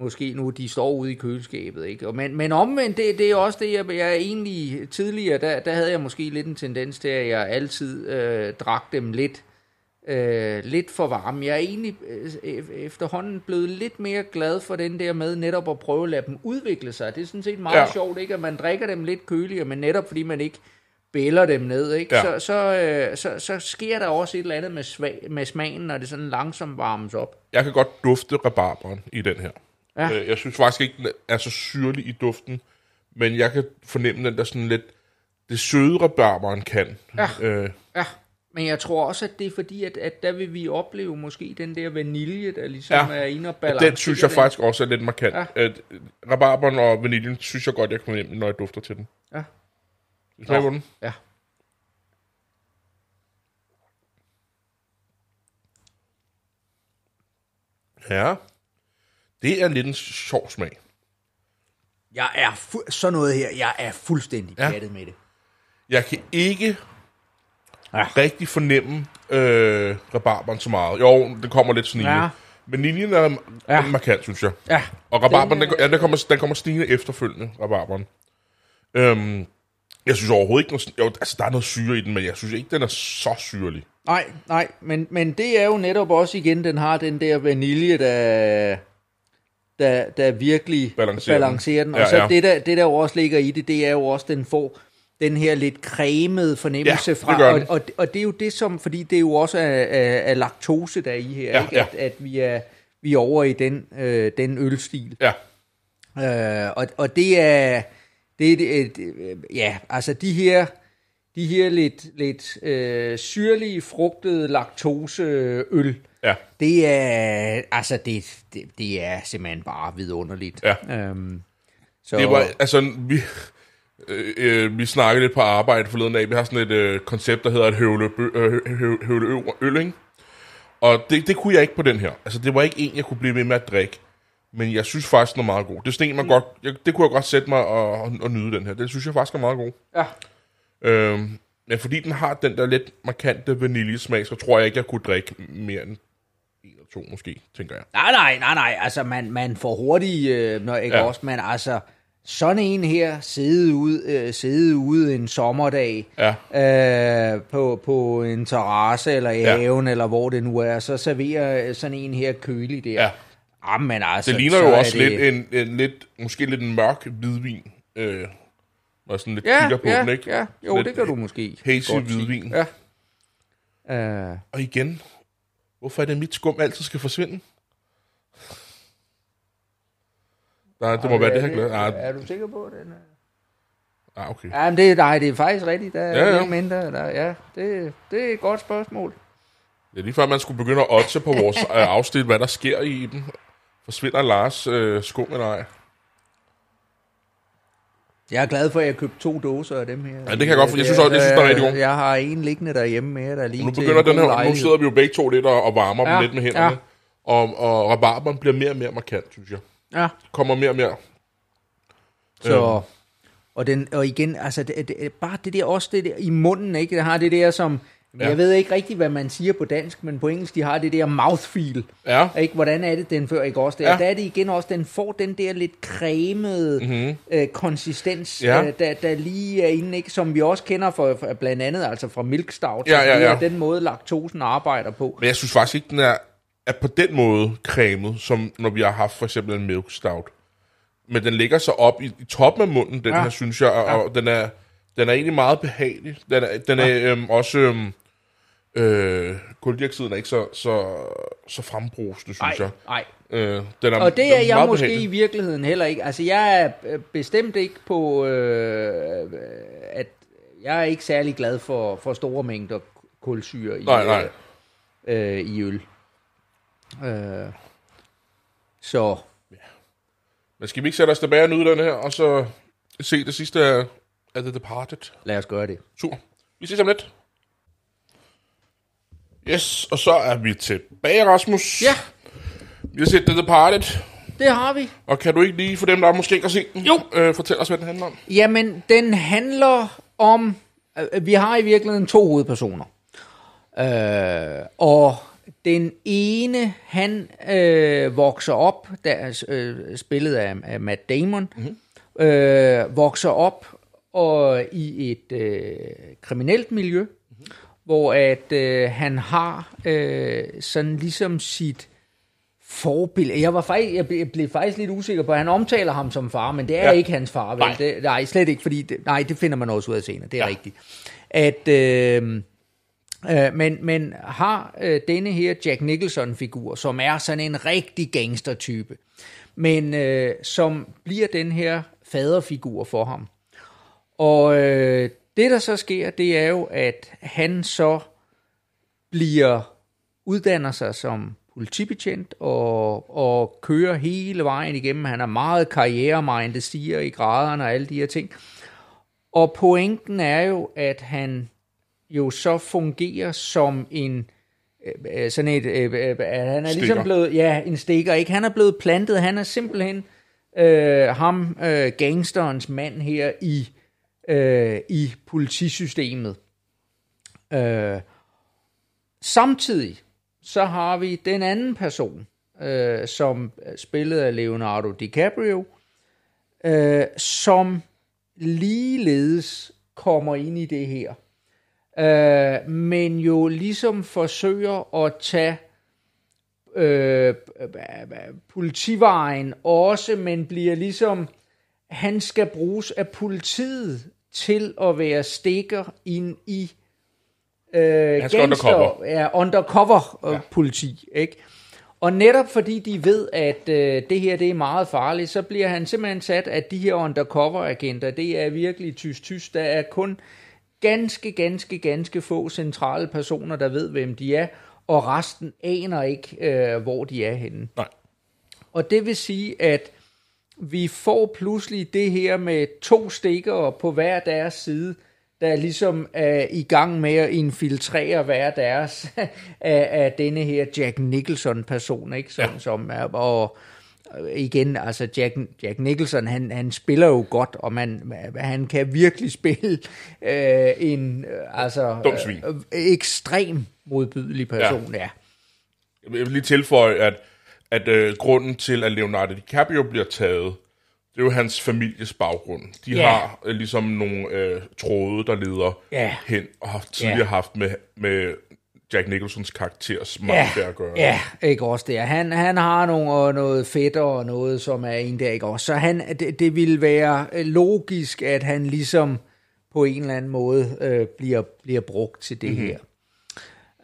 måske nu, de står ude i køleskabet, ikke? Og Men, men omvendt, det, det er også det, jeg, jeg egentlig tidligere, der, der havde jeg måske lidt en tendens til, at jeg altid øh, drak dem lidt, øh, lidt for varme. Jeg er egentlig øh, e- efterhånden blevet lidt mere glad for den der med netop at prøve at lade dem udvikle sig. Det er sådan set meget Ja. ja. sjovt, ikke? At man drikker dem lidt køligere, men netop fordi man ikke bæller dem ned, ikke? Ja. Så, så, øh, så, så sker der også et eller andet med, svag, med smagen, når det sådan langsomt varmes op. jeg kan godt dufte rabarberen i den her. Ja. Øh, jeg synes faktisk ikke, den er så syrlig i duften. Men jeg kan fornemme den der sådan lidt... Det søde rabarberen kan. Ja. Øh, Ja, men jeg tror også, at det er fordi, at, at der vil vi opleve måske den der vanilje, der ligesom Ja. er inde og balancerer den synes jeg faktisk også er lidt markant. Ja. At, rabarberen og vaniljen synes jeg godt, jeg kan fornemme, når jeg dufter til den. Ja. Smager på den? Ja. Ja. Det er lidt en sjov smag. Jeg er fu- sådan noget her, jeg er fuldstændig Ja. pjattet med det. Jeg kan ikke Ja. rigtig fornemme øh, rabarberen så meget. Jo, det kommer lidt snigende. Ja. Ja. Vaniljen er Ja. ja. markant, synes jeg. Ja, Og rabarberen, Den den, ja, den, kommer, den kommer snigende efterfølgende, rabarberen. Øhm, jeg synes overhovedet ikke, noget, jo, altså der er noget syre i den, men jeg synes ikke, den er så syrlig. nej, nej, men, men det er jo netop også igen, den har den der vanilje, der, der, der virkelig Balancerer den. balancerer den. Og Ja, så ja. Det, der, det, der jo også ligger i det, det er jo også, den får den her lidt cremede fornemmelse Ja, fra, og, den. og, og det er jo det som, fordi det er jo også af, af, af laktose, der er i her, Ja, ikke? ja. At, at vi er vi er over i den, øh, den ølstil. Ja, Øh, og, og det er, det, er det, det, ja, altså de her, de her lidt, lidt øh, syrlige, frugtede laktoseøl, ja. det er, altså det, det, det er simpelthen bare vidunderligt. Ja. Øhm, så, Det var, altså, vi, øh, øh, vi snakkede lidt på arbejde forleden af. Vi har sådan et øh, koncept, der hedder et høvle, øh, hø- høvle øver øl, ikke? Og det, det kunne jeg ikke på den her. Altså, det var ikke en, jeg kunne blive ved med at drikke. Men jeg synes faktisk, den er meget god. Det er sådan en, man godt, jeg, det kunne jeg godt sætte mig og, og, og nyde den her. Det synes jeg faktisk er meget god. ja, Øhm, men fordi den har den der lidt markante vaniljesmag, så tror jeg ikke, jeg kunne drikke mere end en eller to måske, tænker jeg. nej, nej, nej, nej, altså man, man får hurtigt, øh, når ikke Ja. også, men altså sådan en her, sidde ude, øh, sidde ude en sommerdag, Ja, øh, på, på en terrasse eller i Ja. haven, eller hvor det nu er, så serverer sådan en her kølig der. ja. Jamen altså, Det ligner jo også det... lidt en, en lidt, måske lidt en mørk hvidvin. Øh, jeg sådan lidt Ja, kigger på ja, den, ikke? ja, jo, Lidt det kan du måske hazy hvidvin. Ja. Uh, Og igen, hvorfor er det mit skum altid skal forsvinde? Nej, det må være det her glas. Ah, Er du sikker på den? er- ah, okay. Ja, men det, nej, det er faktisk rigtigt. Der er Ja, ja, ja. ja. mindre. Der, ja, det, det er et godt spørgsmål. Er lige før, man skulle begynde at oddse på vores øh, afsnit, hvad der sker i dem. Forsvinder Lars øh, skum eller ej? Jeg er glad for, at jeg købte to dåser af dem her. Ja, det kan jeg godt, for jeg synes også, jeg synes, det er rigtig god. Jeg har en liggende derhjemme med, der er lige Nu begynder en den her, nu lejlighed. sidder vi jo begge to lidt og, og varmer ja, dem lidt med hænderne. ja. Og, og rabarberen bliver mere og mere markant, synes jeg. Ja, Kommer mere og mere. så... Og, den, og igen, altså, det, det, bare det der, også det der i munden, ikke? Det har det der, som Men jeg ved ikke rigtig, hvad man siger på dansk, men på engelsk, de har det der mouthfeel. Ja. Ikke? Hvordan er det, den før ikke også der? Ja. Ja. Der er det igen også, den får den der lidt cremede mm-hmm. øh, konsistens, Ja. øh, der, der lige er inde, ikke? som vi også kender fra, fra blandt andet altså fra milk stout. Ja, ja, Det er ja. Den måde, laktosen arbejder på. Men jeg synes faktisk ikke, den er, er på den måde cremet, som når vi har haft for eksempel en milk stout. Men den ligger så op i, i toppen af munden, den Ja. her, synes jeg, og, Ja. og den, er, den er egentlig meget behagelig. Den er, den er øhm, også... Øhm, øh, koldioxiden er ikke så, så, så frembrusende, synes Nej, jeg. nej. Øh, den er, Og det den er jeg måske behagelig. i virkeligheden heller ikke. Altså, jeg er øh, bestemt ikke på, øh, at jeg er ikke særlig glad for, for store mængder kulsyre i, Nej, nej. Øh, øh, i øl. Øh, så Men skal vi ikke sætte os tilbage og nyde den her, og så se det sidste af The Departed? lad os gøre det. Super. Vi ses om lidt. Yes, og så er vi tilbage, Rasmus. Ja, Vi har set The Departed, det har vi. og kan du ikke lige, for dem, der måske ikke har set den, Jo. øh, fortælle os, hvad den handler om? Jamen, den handler om... øh, Vi har i virkeligheden to hovedpersoner. Øh, og den ene, han øh, vokser op, der er øh, spillet af, af Matt Damon, mm-hmm. øh, vokser op og i et øh, kriminelt miljø. Hvor at øh, han har øh, sådan ligesom sit forbillede. Jeg, var faktisk, jeg, blev, jeg blev faktisk lidt usikker på, at han omtaler ham som far, men det er Ja. ikke hans far. Vel? Nej. Nej. Det, nej, slet ikke, fordi det, nej, det finder man også ud af senere. Det er ja. rigtigt. At, øh, øh, men, men har øh, denne her Jack Nicholson-figur, som er sådan en rigtig gangstertype, men øh, som bliver den her faderfigur for ham. Og øh, det, der så sker, det er jo, at han så bliver uddanner sig som politibetjent og, og kører hele vejen igennem. Han er meget karrieremindet, stiger i graderne og alle de her ting. Og pointen er jo, at han jo så fungerer som en øh, øh, sådan et, øh, øh, han er Stikker. ligesom blevet, ja, en stikker, ikke? Han er blevet plantet, han er simpelthen øh, ham, øh, gangsterens mand her i, øh, i politisystemet. Øh, samtidig så har vi den anden person, øh, som spillede spillet af Leonardo DiCaprio, øh, som ligeledes kommer ind i det her. Øh, men jo ligesom forsøger at tage øh, politivejen også, men bliver ligesom, han skal bruges af politiet til at være stikker ind i øh, skal undercover. Ja, undercover øh, ja. politi, ikke? Og netop fordi de ved, at øh, det her det er meget farligt, så bliver han simpelthen sat, at de her undercover-agenter, det er virkelig tysk-tysk. Der er kun ganske, ganske, ganske få centrale personer, der ved, hvem de er, og resten aner ikke, øh, hvor de er henne. Nej. Og det vil sige, at vi får pludselig det her med to stikker på hver deres side, der ligesom er i gang med at infiltrere hver deres *laughs* af, af denne her Jack Nicholson-person, ikke? Som, Ja. som er, og igen, altså Jack, Jack Nicholson, han, han spiller jo godt, og man, han kan virkelig spille øh, en øh, altså, øh, ekstrem modbydelig person, ja. ja. Jeg vil lige tilføje, at, at øh, grunden til, at Leonardo DiCaprio bliver taget, det er jo hans families baggrund. De Ja. har øh, ligesom nogle øh, tråde, der leder Ja. hen, og har tidligere Ja. haft med, med Jack Nicholsons karakters Ja, magt at gøre. ja, ikke også det. Han, han har nogle, og noget fætter og noget, som er en der, ikke også? Så han, det, det ville være øh, logisk, at han ligesom på en eller anden måde øh, bliver, bliver brugt til det mm-hmm. her.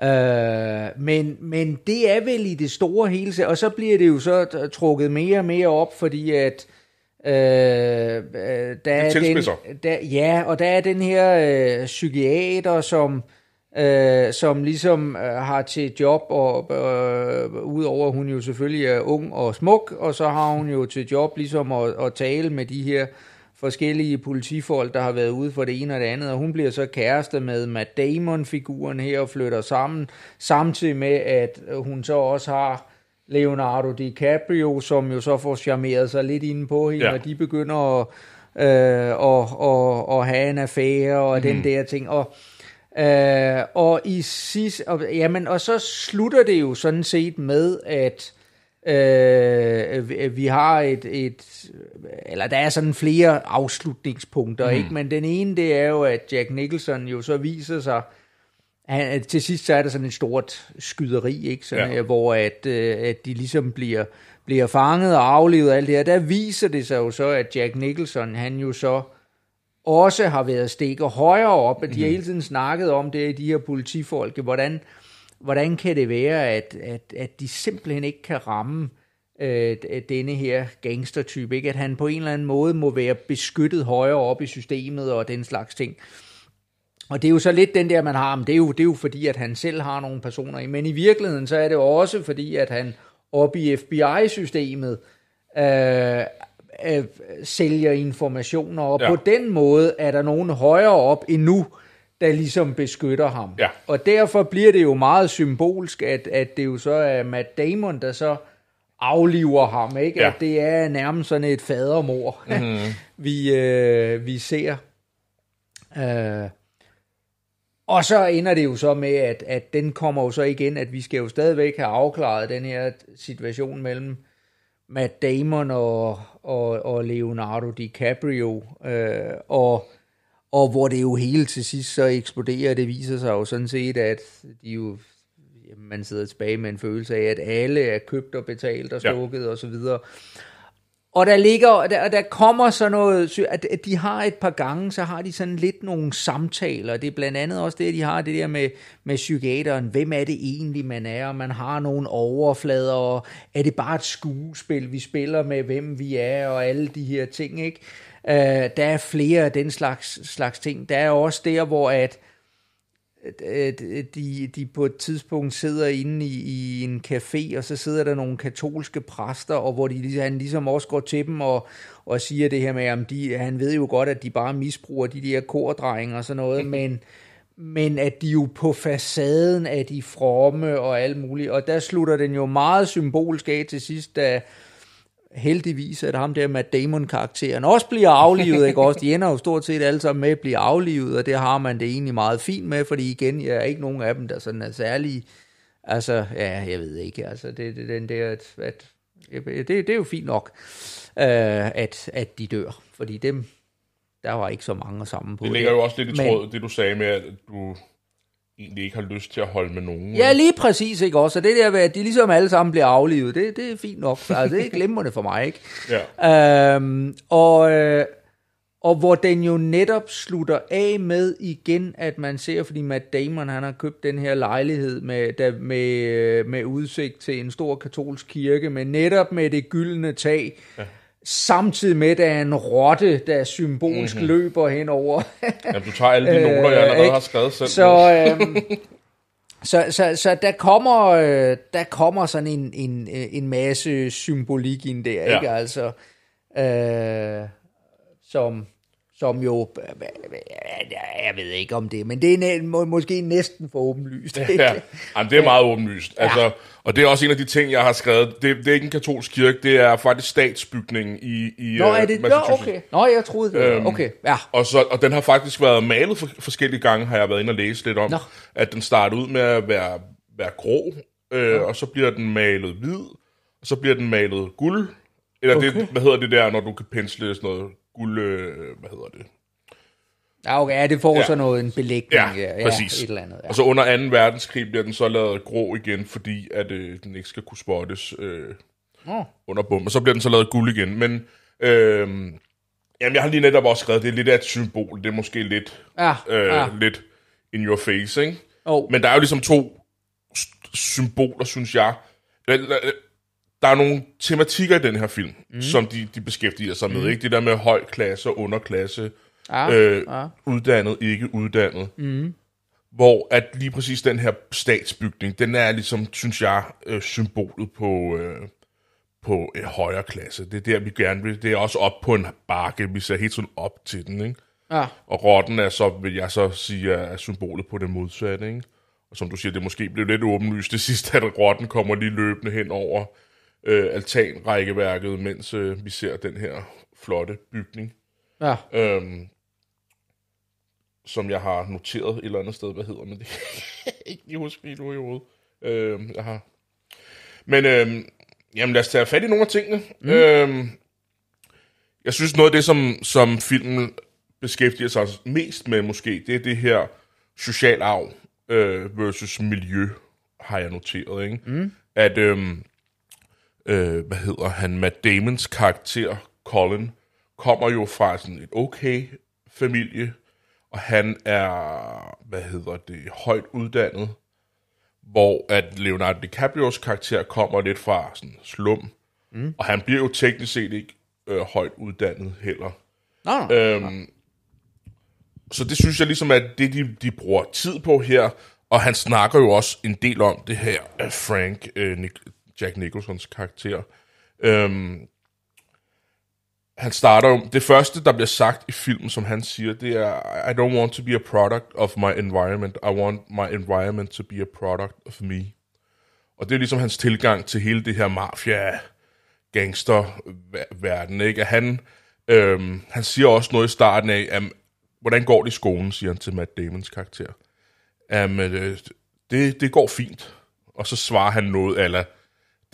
Øh, men, men det er vel i det store hele, og så bliver det jo så trukket mere og mere op, fordi at øh, øh, der er den, der, ja, og der er den her øh, psykiater, som øh, som ligesom øh, har til job, og øh, udover hun jo selvfølgelig er ung og smuk, og så har hun jo til job ligesom at, at tale med de her forskellige politifolk, der har været ude for det ene og det andet, og hun bliver så kæreste med Matt Damon-figuren her og flytter sammen, samtidig med, at hun så også har Leonardo DiCaprio, som jo så får charmeret sig lidt inde på hende, Ja. og de begynder at, øh, og, og, og have en affære og mm. den der ting. Og Øh, og i sidste, og, jamen, og så slutter det jo sådan set med, at øh, vi- har et, et, eller der er sådan flere afslutningspunkter, mm. ikke? Men den ene, det er jo, at Jack Nicholson jo så viser sig, han, til sidst så er der sådan et stort skyderi, ikke? Sådan, Ja. ja. hvor at, øh, at de ligesom bliver, bliver fanget og aflevet og alt det her. Der viser det sig jo så, at Jack Nicholson, han jo så også har været stikket højere op, at de har hele tiden snakket om det, de her politifolk, hvordan, hvordan kan det være, at, at, at de simpelthen ikke kan ramme øh, denne her gangstertype, ikke? at han på en eller anden måde må være beskyttet højere op i systemet og den slags ting. Og det er jo så lidt den der, man har, men det er jo, det er jo fordi, at han selv har nogle personer i. Men i virkeligheden, så er det også fordi, at han op i FBI-systemet øh, øh, sælger informationer, og ja. på den måde er der nogen højere op endnu, der ligesom beskytter ham. Ja. Og derfor bliver det jo meget symbolsk, at, at det jo så er Matt Damon, der så afliver ham, ikke? Ja. At det er nærmest sådan et fadermor, *laughs* mm. vi, øh, vi ser. Øh, og så ender det jo så med, at, at den kommer jo så igen, at vi skal jo stadigvæk have afklaret den her situation mellem Matt Damon og, og, og Leonardo DiCaprio, øh, og, og hvor det jo hele til sidst så eksploderer. Det viser sig jo sådan set, at de jo, jamen, man sidder tilbage med en følelse af, at alle er købt og betalt og Ja. stukket ja. og så videre. Og der ligger, og der, der kommer så noget, at, at de har et par gange, så har de sådan lidt nogle samtaler. Det er blandt andet også det, de har det der med, med psykiateren. Hvem er det egentlig, man er? Og man har nogle overflader, og er det bare et skuespil, vi spiller med, hvem vi er, og alle de her ting, ikke? Uh, der er flere af den slags, slags ting. Der er også der, hvor at, at de, de på et tidspunkt sidder inde i, i en café, og så sidder der nogle katolske præster, og hvor de, han ligesom også går til dem og, og siger det her med, at de, han ved jo godt, at de bare misbruger de der kordrenge og sådan noget, *laughs* men, men at de jo på facaden er de fromme og alt muligt, og der slutter den jo meget symbolsk af til sidst, da heldigvis, at ham der Matt Damon-karakteren også bliver aflivet, ikke også? De ender jo stort set alle sammen med at blive aflivet, og det har man det egentlig meget fint med, fordi igen, jeg er ikke nogen af dem, der sådan er særlige, altså, ja, jeg ved ikke, altså, det, det den der, at, at det, det er jo fint nok, øh, at, at de dør, fordi dem, der var ikke så mange sammen på Det ligger jo også lidt i Men- tråd, det du sagde med, at du egentlig ikke har lyst til at holde med nogen. Ja, lige præcis, ikke også? Og det der med, at de ligesom alle sammen bliver aflivet, det, det er fint nok. Altså, det er glimrende for mig, ikke? *laughs* Ja. Øhm, og, øh, og hvor den jo netop slutter af med igen, at man ser, fordi Matt Damon, han har købt den her lejlighed med, der, med, øh, med udsigt til en stor katolsk kirke, men netop med det gyldne tag, ja. Samtidig med, at der er en rotte, der symbolsk mm-hmm. løber henover. *laughs* Jamen, du tager alle de noter, jeg allerede ikke? har skrevet selv. Så, øhm, *laughs* så, så, så der kommer øh, der kommer sådan en, en, øh, en masse symbolik ind der, Ja. ikke? Altså, øh, som, som jo, jeg ved ikke om det, men det er må, måske næsten for åbenlyst. Ikke? Ja, Jamen, det er meget åbenlyst. Altså, og det er også en af de ting, jeg har skrevet. Det, det er ikke en katolsk kirke, det er faktisk statsbygningen i, i Nå, øh, er det? Nå, Massachusetts. okay. Nå, jeg troede det. Øhm, Okay, ja. Og, så, og den har faktisk været malet for, forskellige gange, har jeg været inde og læse lidt om. Nå. At den starter ud med at være, være grå, øh, og så bliver den malet hvid, og så bliver den malet guld. Eller okay. det, hvad hedder det der, når du kan pensle sådan noget guld, øh, hvad hedder det? Ja, okay, ja, det får Ja. så noget en belægning. Ja, præcis. et eller andet. Ja. Og så under 2. verdenskrig bliver den så lavet grå igen, fordi at øh, den ikke skal kunne spottes øh, Nå. under bom. Og så bliver den så lavet guld igen. Men øh, jamen, jeg har lige netop også skrevet, det er lidt af et symbol. Det er måske lidt, Ja, øh, ja. lidt in your face, ikke? Oh. Men der er jo ligesom to symboler, synes jeg. Der, er nogle tematikker i den her film, mm. som de, de beskæftiger sig med. Ikke? Det der med høj klasse og underklasse. Ja, øh, ja. uddannet, ikke uddannet. Mm. Hvor at lige præcis den her statsbygning, den er ligesom, synes jeg, øh, symbolet på, øh, på en højere klasse. Det er der, vi gerne vil. Det er også op på en bakke. Vi ser helt sådan op til den, ikke? Ja. Og rotten er så, vil jeg så sige, er symbolet på det modsatte, ikke? Og som du siger, det måske blev lidt åbenlyst det sidste, at rotten kommer lige løbende hen over øh, altanrækkeværket, mens øh, vi ser den her flotte bygning. ja. Øhm, som jeg har noteret et eller andet sted. Hvad hedder men det? *laughs* kan ikke lige huske lige nu i hovedet. Øh, jeg har... Men øh, jamen, lad os tage fat i nogle af tingene. Mm. Øh, jeg synes, noget af det, som, som filmen beskæftiger sig mest med måske, det er det her social arv øh, versus miljø, har jeg noteret. Ikke? Mm. At, øh, øh, hvad hedder han, Matt Damons karakter, Colin, kommer jo fra sådan et okay familie, og han er, hvad hedder det, højt uddannet, hvor at Leonardo DiCaprios karakter kommer lidt fra sådan slum, mm. og han bliver jo teknisk set ikke øh, højt uddannet heller. Nå, nå. Øhm, så det synes jeg ligesom, at det, de, de bruger tid på her, og han snakker jo også en del om det her, Frank, øh, Nic- Jack Nicholsons karakter. Øhm, han starter jo, det første, der bliver sagt i filmen, som han siger, det er, I don't want to be a product of my environment, I want my environment to be a product of me. Og det er ligesom hans tilgang til hele det her mafia gangster verden, ikke? At han, øhm, han siger også noget i starten af, at, hvordan går det i skolen, siger han til Matt Damons karakter. Jamen, øh, det, det går fint. Og så svarer han noget, eller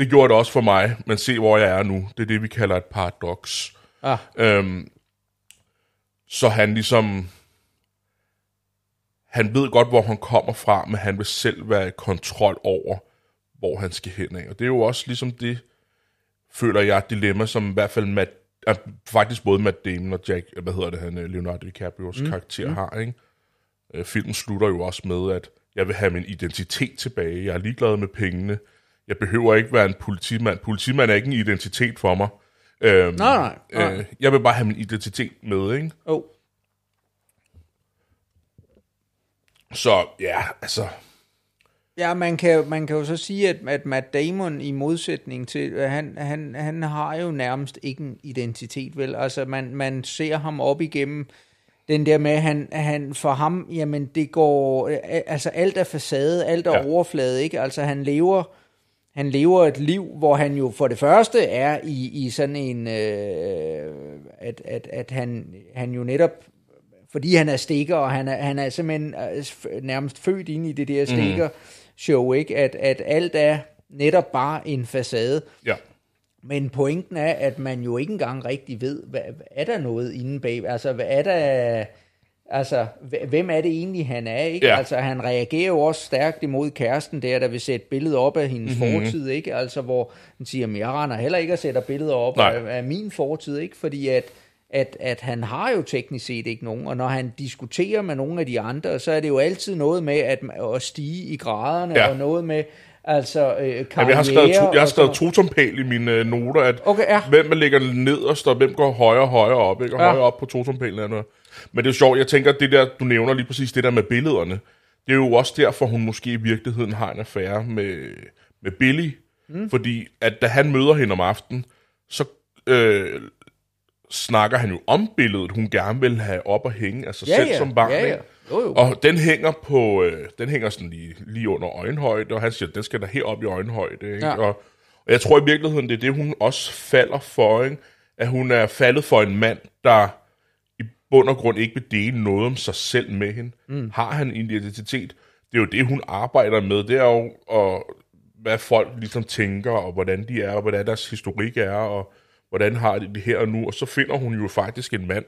det gjorde det også for mig, men se hvor jeg er nu. Det er det, vi kalder et paradoks. Ah. Øhm, så han ligesom... Han ved godt, hvor han kommer fra, men han vil selv være i kontrol over, hvor han skal hen af. Og det er jo også ligesom det, føler jeg, et dilemma, som i hvert fald Matt, øh, faktisk både Matt Damon og Jack, hvad hedder det, han, øh, Leonardo DiCaprios mm. karakter mm. har, ikke? Øh, filmen slutter jo også med, at jeg vil have min identitet tilbage. Jeg er ligeglad med pengene. Jeg behøver ikke være en politimand. Politimand er ikke en identitet for mig. Øhm, Nej, nej, nej. Øh, jeg vil bare have min identitet med, ikke? Oh. Så ja, altså... Ja, man kan, man kan jo så sige, at, at Matt Damon i modsætning til, at han, han, han har jo nærmest ikke en identitet, vel? Altså, man, man ser ham op igennem den der med, han, han for ham, jamen det går, altså alt er facade, alt er ja. overflade, ikke? Altså han lever, han lever et liv, hvor han jo for det første er i, i sådan en, øh, at, at, at han, han jo netop, fordi han er stikker, og han er, han er simpelthen øh, nærmest født ind i det der stikker show, ikke? At, at alt er netop bare en facade. Ja. Men pointen er, at man jo ikke engang rigtig ved, hvad, hvad er der noget inde bag? Altså, hvad er der... Altså, hv- hvem er det egentlig, han er, ikke? Ja. Altså, han reagerer jo også stærkt imod kæresten der, der vil sætte billeder op af hendes Mhm. mm-hmm. fortid, ikke? Altså, hvor han siger, at jeg render heller ikke og sætter billeder op af, af min fortid, ikke? Fordi at, at, at han har jo teknisk set ikke nogen, og når han diskuterer med nogle af de andre, så er det jo altid noget med at, at stige i graderne, Ja. og noget med, altså, øh, Jamen, jeg har skrevet, to, jeg har skrevet sådan totompæl i mine øh, noter, at Okay, ja. hvem man ligger nederst, og hvem går højere og højere op, ikke? Og Ja. højere op på totompælen. er noget. Men det er jo sjovt, jeg tænker, det der, du nævner lige præcis det der med billederne, det er jo også derfor, hun måske i virkeligheden har en affære med, med Billy. Mm. Fordi at da han møder hende om aftenen, så øh, snakker han jo om billedet, hun gerne vil have op og hænge af sig Ja, selv ja. som barn. Ja, ja. Jo, jo. Og den hænger på, øh, den hænger sådan lige, lige under øjenhøjde, og han siger, den skal der herop i øjenhøjde. Ikke? Ja. Og, og jeg tror i virkeligheden, det er det, hun også falder for, ikke? at hun er faldet for en mand, der bund og grund ikke vil dele noget om sig selv med hende. Mm. Har han en identitet? Det er jo det, hun arbejder med. Det er jo, og, hvad folk ligesom tænker, og hvordan de er, og hvordan deres historik er, og hvordan har de det her og nu. Og så finder hun jo faktisk en mand,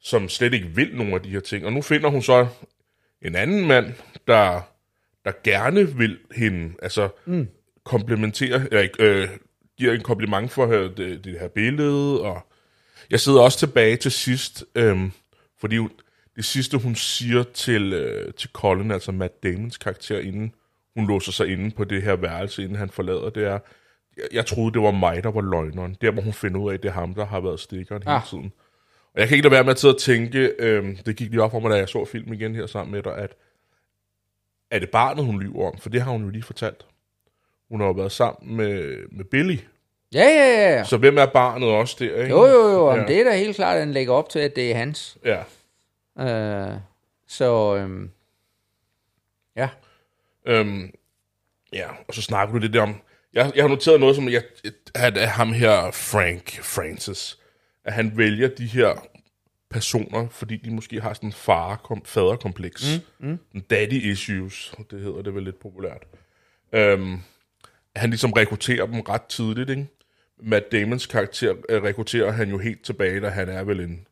som slet ikke vil nogen af de her ting. Og nu finder hun så en anden mand, der, der gerne vil hende, altså mm. komplementere, eller, ikke, øh, giver en kompliment for øh, det, det her billede, og jeg sidder også tilbage til sidst, øh, fordi hun, det sidste, hun siger til, øh, til Colin, altså Matt Damons karakter, inden hun låser sig inde på det her værelse, inden han forlader, det er, jeg, jeg troede, det var mig, der var løgneren. Der, hvor hun finder ud af, at det er ham, der har været stikkeren hele Ah. tiden. Og jeg kan ikke lade være med at sidde og tænke, øh, det gik lige op for mig, da jeg så film igen her sammen med dig, at er det barnet, hun lyver om? For det har hun jo lige fortalt. Hun har jo været sammen med, med Billy. Ja, ja, ja. Så hvem er barnet også der? Ikke? Jo, jo, jo, ja. Det er da helt klart, at han lægger op til, at det er hans. Ja. Øh, så, øhm, ja. Øhm, ja, og så snakker du det der om... Jeg, jeg har noteret noget, som jeg, at, at ham her, Frank Francis, at han vælger de her personer, fordi de måske har sådan en far faderkompleks. Mm, mm. Daddy issues, det hedder det vel lidt populært. Øhm, han ligesom rekrutterer dem ret tidligt, ikke? Matt Damons karakter øh, rekrutterer han jo helt tilbage, da han er vel en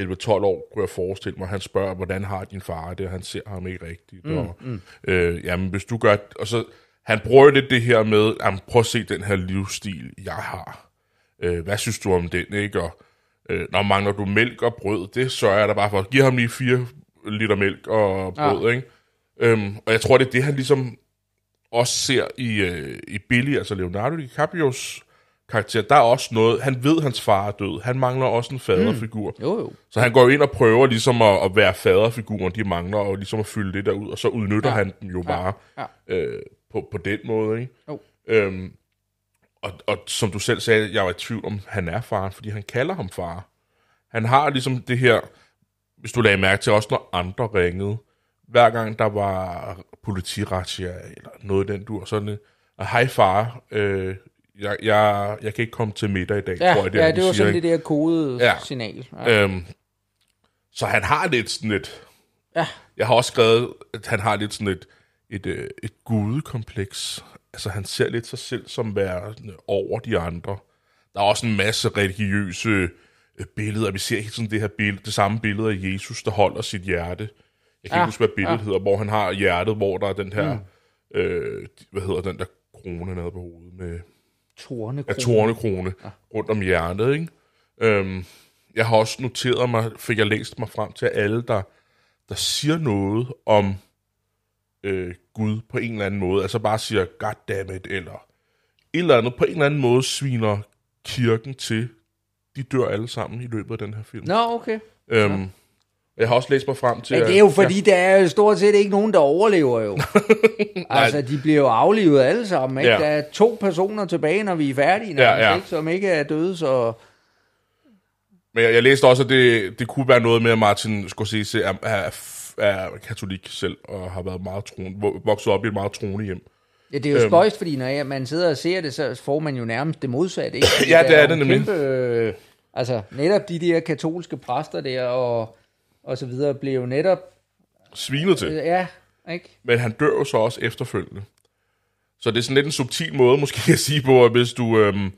11-12 år, kunne jeg forestille mig. Han spørger, hvordan har din far det, og han ser ham ikke rigtigt. Mm, og, mm. Øh, jamen, hvis du gør... Og så, han bruger lidt det her med, jamen, prøv at se den her livsstil, jeg har. Øh, hvad synes du om den, ikke? Og øh, når mangler du mælk og brød, det sørger jeg da bare for. Giv ham lige 4 liter mælk og brød, ja. ikke? Øhm, og jeg tror, det er det, han ligesom også ser i, øh, i Billy, altså Leonardo DiCaprios karakter, der er også noget, han ved, hans far er død. Han mangler også en faderfigur. Mm. Jo, jo. Så han går ind og prøver ligesom at, at være faderfiguren, de mangler, og ligesom at fylde det der ud, og så udnytter ja. han dem jo bare ja. Ja. Øh, på, på den måde. Ikke? Jo. Øhm, og, og som du selv sagde, jeg var i tvivl om, han er faren, fordi han kalder ham far. Han har ligesom det her, hvis du lagde mærke til, også når andre ringede, hver gang der var politiratia eller noget den dur, sådan hej far, øh, jeg, jeg, jeg kan ikke komme til middag i dag, ja, tror jeg. Det, ja, det var sådan det der kodede ja. signal. Ja. Øhm, så han har lidt sådan et... Ja. Jeg har også skrevet, at han har lidt sådan et, et, et, øh, et gudekompleks. Altså, han ser lidt sig selv som værende over de andre. Der er også en masse religiøse øh, billeder. Vi ser helt sådan det her billede, det samme billede af Jesus, der holder sit hjerte. Jeg kan ja, ikke huske, hvad billedet ja. hedder, hvor han har hjertet, hvor der er den her, mm. øh, hvad hedder den der krone nede på hovedet med Tornekrone. Ja, tornekrone ja. rundt om hjertet, ikke? Øhm, jeg har også noteret mig, fik jeg læst mig frem til, at alle, der, der siger noget om øh, Gud på en eller anden måde, altså bare siger, goddammit, eller et eller andet, på en eller anden måde sviner kirken til. De dør alle sammen i løbet af den her film. Nå, okay. Øhm, ja. Jeg har også læst mig frem til... Men det er jo fordi, ja. der er stort set ikke nogen, der overlever jo. *laughs* altså, de bliver jo aflivet alle sammen. Ikke? Ja. Der er to personer tilbage, når vi er færdige, nærmest, ja, ja. Ikke? som ikke er døde, så... Men jeg, jeg læste også, at det, det kunne være noget med, at Martin Scorsese er, er, er katolik selv, og har været meget troende, vokset op i et meget troende hjem. Ja, det er jo øhm. spøjst, fordi når man sidder og ser det, så får man jo nærmest det modsatte. Ikke? *laughs* ja, det er, er det nemlig. Kæmpe, øh, altså, netop de der katolske præster der, og og så videre, blev jo netop... Svinet til. Ja, ikke? Men han dør jo så også efterfølgende. Så det er sådan lidt en subtil måde måske at sige på, at hvis du, øhm,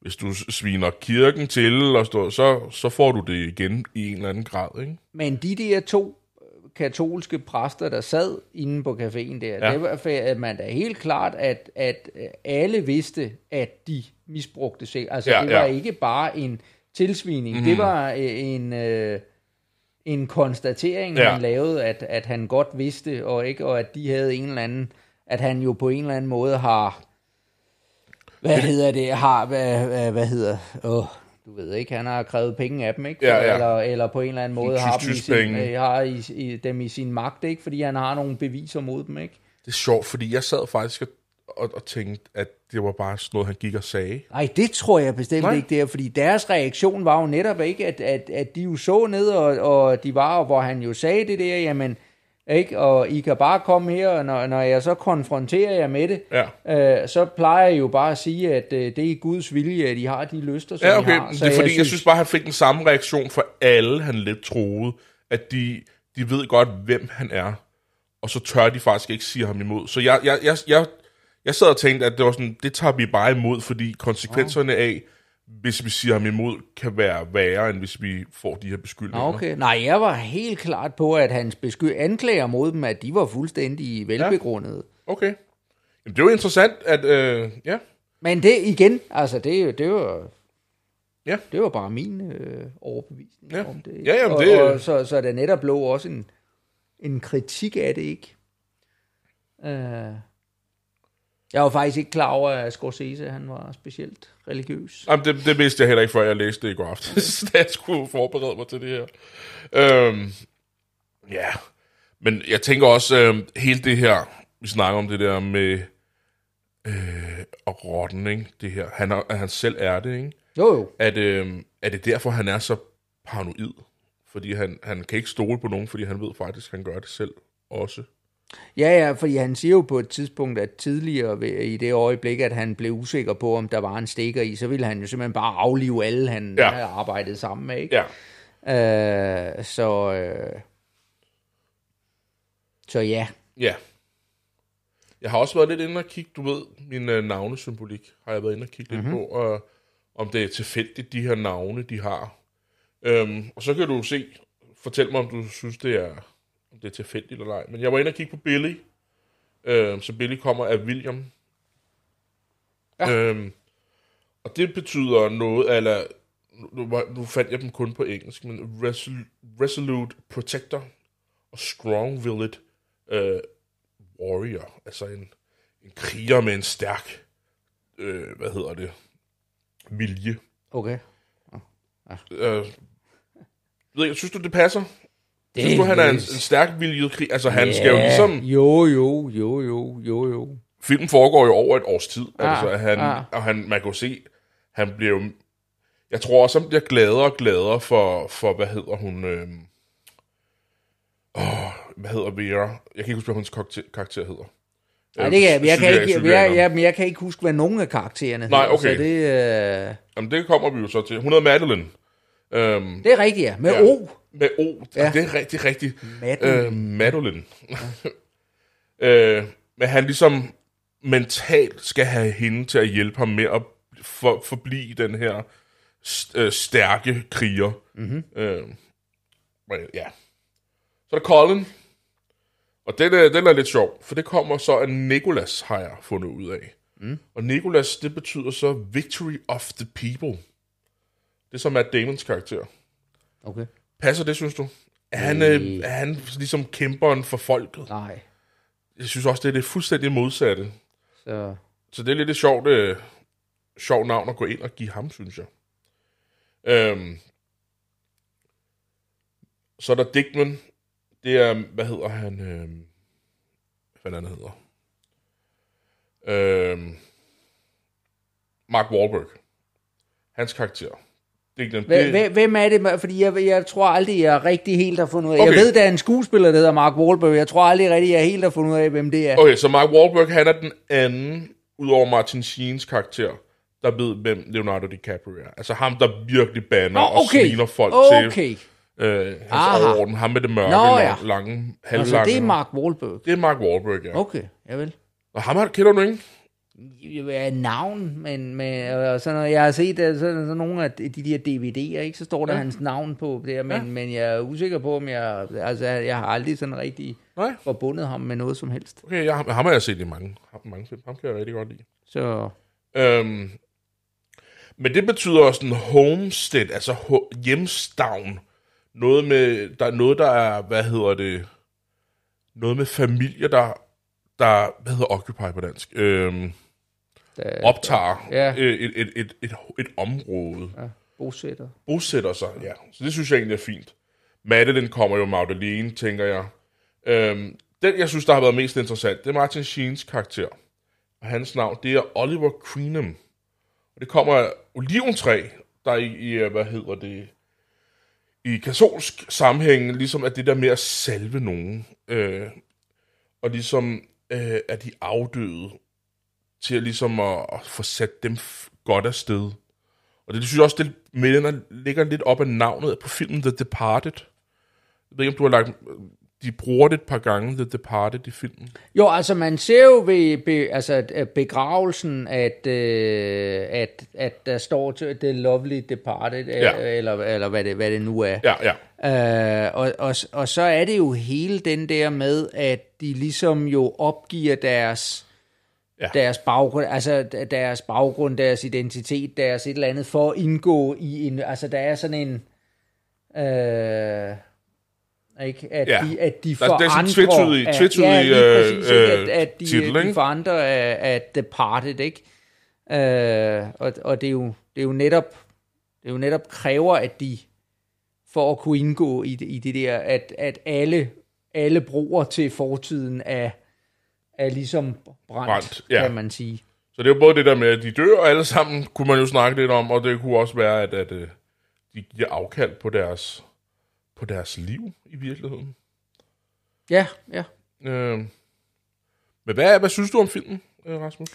hvis du sviner kirken til, og stå, så, så får du det igen i en eller anden grad. Ikke? Men de der to øh, katolske præster, der sad inde på caféen der, ja. det var at man da helt klart, at, at øh, alle vidste, at de misbrugte sig. Altså, ja, det var ja. ikke bare en tilsvining. Mm. Det var øh, en... Øh, en konstatering, ja. han lavede, at, at han godt vidste, og ikke og at de havde en eller anden, at han jo på en eller anden måde har, hvad hedder det, har, hvad, hvad, hvad hedder, åh, du ved ikke, han har krævet penge af dem, ikke? Ja, ja. Eller, eller på en eller anden måde har, dem i, sin, øh, har i, i, dem i sin magt, ikke? Fordi han har nogle beviser mod dem, ikke? Det er sjovt, fordi jeg sad faktisk og, og, og tænkte, at det var bare sådan noget, han gik og sagde. Nej, det tror jeg bestemt Nej. ikke, det er, fordi deres reaktion var jo netop ikke, at, at, at de jo så ned, og, og de var, hvor han jo sagde det der, jamen, ikke? og I kan bare komme her, og når, når jeg så konfronterer jer med det, ja. øh, så plejer jeg jo bare at sige, at øh, det er Guds vilje, at I har de lyster, som ja, okay. I har. Så det er fordi, jeg synes, jeg synes bare, han fik den samme reaktion for alle, han lidt troede, at de, de ved godt, hvem han er, og så tør de faktisk ikke sige ham imod. Så jeg, jeg, jeg, jeg jeg sad og tænkte, at det var sådan, det tager vi bare imod, fordi konsekvenserne af, hvis vi siger ham imod, kan være værre, end hvis vi får de her beskyldninger. Okay. Nej, jeg var helt klart på, at hans besky- anklager mod dem, at de var fuldstændig velbegrundede. Ja. Okay. Jamen, det er jo interessant, at... Øh, ja. Men det igen, altså det, det var... Ja. Det var bare min øh, overbevisning ja. om det. Ja, jamen, og, det... Og, så, så der netop lå også en, en kritik af det, ikke? Øh, jeg var faktisk ikke klar over, at Scorsese han var specielt religiøs. Jamen, det, det vidste jeg heller ikke, før jeg læste det i går aftes, *laughs* da jeg skulle forberede mig til det her. Øhm, ja, men jeg tænker også, øh, hele det her, vi snakker om det der med øh, og rotten, ikke? Det her. Han, er, han selv er det, ikke? Jo, jo. At, øh, er det derfor, han er så paranoid? Fordi han, han kan ikke stole på nogen, fordi han ved faktisk, at han gør det selv også. Ja, ja, fordi han siger jo på et tidspunkt, at tidligere i det øjeblik, at han blev usikker på, om der var en stikker i, så ville han jo simpelthen bare aflive alle, han ja. havde arbejdet sammen med, ikke? Ja. Øh, så, øh, så ja. Ja. Jeg har også været lidt inde og kigge, du ved, min øh, navnesymbolik har jeg været inde og kigge mm-hmm. lidt på, og om det er tilfældigt, de her navne, de har. Øhm, og så kan du se, fortæl mig, om du synes, det er, om det er tilfældigt eller ej. Men jeg var inde og kigge på Billy, øhm, så Billy kommer af William. Ja. Øhm, og det betyder noget, eller nu, nu, fandt jeg dem kun på engelsk, men resol- Resolute Protector og Strong-Willed øh, Warrior, altså en, en kriger med en stærk, øh, hvad hedder det, vilje. Okay. Øh, ved jeg, synes du, det passer? Det Synes du, han er en, en stærk viljet krig? Altså, han skal jo ligesom... Jo, jo, jo, jo, jo, jo. Filmen foregår jo over et års tid. Ah, altså, han, ah. og han, man kan jo se, han bliver jo... Jeg tror også, han bliver gladere og gladere for, for hvad hedder hun... Øh, åh, hvad hedder Vera? Jeg kan ikke huske, hvad hendes karakter, karakter hedder. Nej, det kan jeg, jeg, kan ikke, jeg, Anna. jeg, jeg kan ikke huske, hvad nogen af karaktererne Nej, hedder, okay. Så det, øh, Jamen, det kommer vi jo så til. Hun hedder Madeline. Øhm, det er rigtigt, ja. Med Ja. O. Med O. Ja. Ja. Det er rigtig, rigtig. Madeline. Øh, Madeline. *laughs* øh, men han ligesom mentalt skal have hende til at hjælpe ham med at for, forblive den her st- øh, stærke kriger. Mm-hmm. Øh, ja. Så er der Colin. Og den er, den er lidt sjov, for det kommer så af Nicholas, har jeg fundet ud af. Mm. Og Nicholas, det betyder så Victory of the People. Det er som Matt Damons karakter. Okay. Passer det, synes du? Er han, øh, er han ligesom kæmperen for folket? Nej. Jeg synes også, det er det fuldstændig modsatte. Så, Så det er lidt et sjovt, øh, sjovt navn at gå ind og give ham, synes jeg. Øhm, så er der Dickman. Det er, hvad hedder han? Øhm, hvad han hedder? Øhm, Mark Wahlberg. Hans karakter. Dickman. Hvem, hvem- er det? Fordi jeg, jeg tror aldrig, jeg rigtig helt har fundet ud af. Okay. Jeg ved, der er en skuespiller, der hedder Mark Wahlberg. Jeg tror aldrig rigtig, jeg helt har fundet ud af, hvem det er. Okay, så Mark Wahlberg, han er den anden, udover Martin Sheens karakter, der ved, hvem Leonardo DiCaprio er. Altså ham, der virkelig banner og okay. sviner folk til Okay. øh, hans Aha. overorden. Ham med det mørke, Nå, ja. lange, Altså, halvlange. det er Mark Wahlberg. det er Mark Wahlberg, ja. Okay, jeg vil. Og ham har- kender du ikke? Ja, navn, men med, og sådan noget. jeg har set sådan, sådan nogle af de de der DVD'er, ikke? så står der ja. hans navn på der, men, ja. men jeg er usikker på, om jeg, altså, jeg har aldrig sådan rigtig Nej. forbundet ham med noget som helst. Okay, jeg, ham har jeg set i mange, mange film. Ham kan jeg rigtig godt lide. Så Øhm, men det betyder også en homestead, altså ho- hjemstavn. Noget med, der er noget, der er, hvad hedder det, noget med familier, der, der hvad hedder occupy på dansk, øhm, der, optager Ja. øh, et, et, et, et, et område, ja, bosætter. bosætter sig, ja. Så det synes jeg egentlig er fint. Madeline kommer jo Magdalene, tænker jeg. Øhm, den, jeg synes, der har været mest interessant, det er Martin Sheens karakter. Og hans navn, det er Oliver Queenham. Og det kommer af oliventræ, der i, i, øh, hvad hedder det, i katolsk sammenhæng, ligesom at det der med at salve nogen, øh, og ligesom øh, at de afdøde, til at ligesom at, at få sat dem godt af sted. Og det, det synes jeg også, det melder, ligger lidt op af navnet på filmen The Departed. Jeg ved ikke, om du har lagt... De bruger det et par gange, The Departed, i filmen. Jo, altså man ser jo ved be, altså, begravelsen, at, øh, at, at der står til The Lovely Departed, Ja. ja. eller, eller hvad, det, hvad det nu er. Ja, ja. Øh, og, og, og så er det jo hele den der med, at de ligesom jo opgiver deres, Ja. deres baggrund, altså deres baggrund, deres identitet, deres et eller andet, for at indgå i en, altså der er sådan en, øh, ikke, at, Ja. de, at de Der- der er sådan forandrer, tvetydig- at- tvetydig, ja, lige præcis, øh, at, at de, titel, de forandrer af, af Departed, ikke? Øh, og, og det er jo, det er jo netop, det er jo netop kræver, at de, for at kunne indgå i det, i det der, at, at alle, alle broer til fortiden er, er ligesom brændt, Brændt, ja. kan man sige. Så det er jo både det der med, at de dør alle sammen, kunne man jo snakke lidt om, og det kunne også være, at, at øh, de giver afkald på deres, på deres liv i virkeligheden. Ja, ja. Øh, men hvad, hvad synes du om filmen, øh, Rasmus?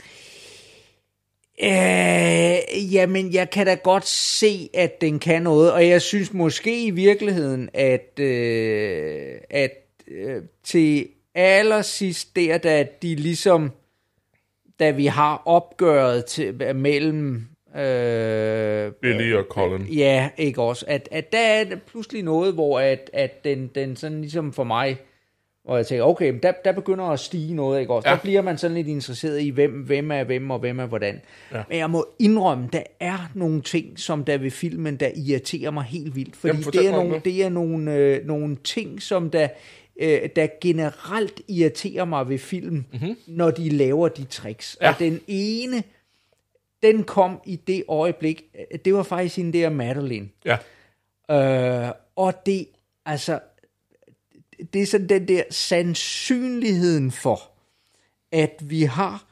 Øh, jamen, jeg kan da godt se, at den kan noget, og jeg synes måske i virkeligheden, at, øh, at øh, til allersidst der, da de ligesom, da vi har opgøret til, mellem Øh, Billy og Colin. Ja, ikke også. At, at der er pludselig noget, hvor at, at den, den sådan ligesom for mig, hvor jeg tænker, okay, der, der begynder at stige noget, ikke også? Ja. Der bliver man sådan lidt interesseret i, hvem, hvem er hvem, og hvem er hvordan. Ja. Men jeg må indrømme, der er nogle ting, som der ved filmen, der irriterer mig helt vildt. Fordi Jamen, det er, nogle, det er nogle, øh, nogle ting, som der, øh, der generelt irriterer mig ved film, mm-hmm. når de laver de tricks. Ja. Og den ene den kom i det øjeblik, det var faktisk en der Madeline. Ja. Øh, og det, altså, det er sådan den der sandsynligheden for, at vi har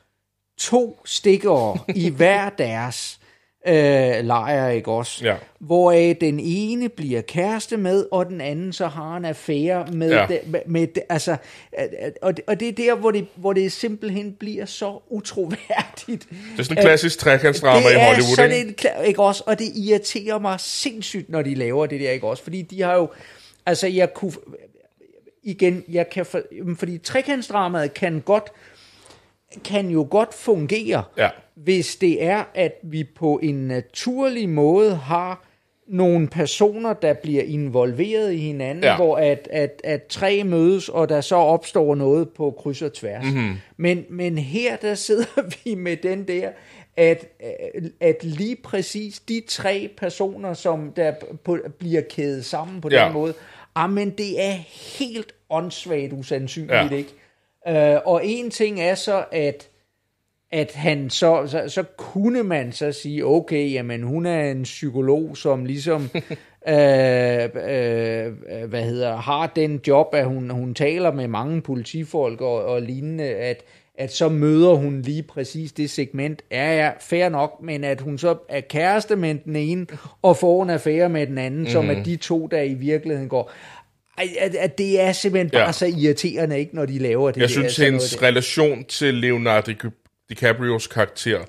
to stikker i *laughs* hver deres øh, lejr, ikke også? Ja. Hvoraf den ene bliver kæreste med, og den anden så har en affære med, ja. det, med, med altså, og, det, og det er der, hvor det, hvor det simpelthen bliver så utroværdigt. Det er sådan en klassisk trekantsdrama i Hollywood, Det er sådan en, ikke også? Og det irriterer mig sindssygt, når de laver det der, ikke også? Fordi de har jo, altså jeg kunne, igen, jeg kan, for, fordi trekantsdramaet kan godt, kan jo godt fungere, ja hvis det er, at vi på en naturlig måde har nogle personer, der bliver involveret i hinanden, ja. hvor at, at, at tre mødes, og der så opstår noget på kryds og tværs. Mm-hmm. Men, men her der sidder *laughs* vi med den der, at, at lige præcis de tre personer, som der på, bliver kædet sammen på ja. den måde, men det er helt åndssvagt usandsynligt, ja. ikke? Uh, og en ting er så, at at han så, så, så kunne man så sige, okay, jamen hun er en psykolog, som ligesom, *laughs* øh, øh, hvad hedder, har den job, at hun, hun taler med mange politifolk og, og lignende, at, at så møder hun lige præcis det segment, er ja, fair nok, men at hun så er kæreste med den ene, og får en affære med den anden, mm. som er mhm. de to, der i virkeligheden går. At, at det er simpelthen bare ja. så irriterende, ikke, når de laver det. Jeg der, synes, hendes relation til Leonardo DiCaprios karakter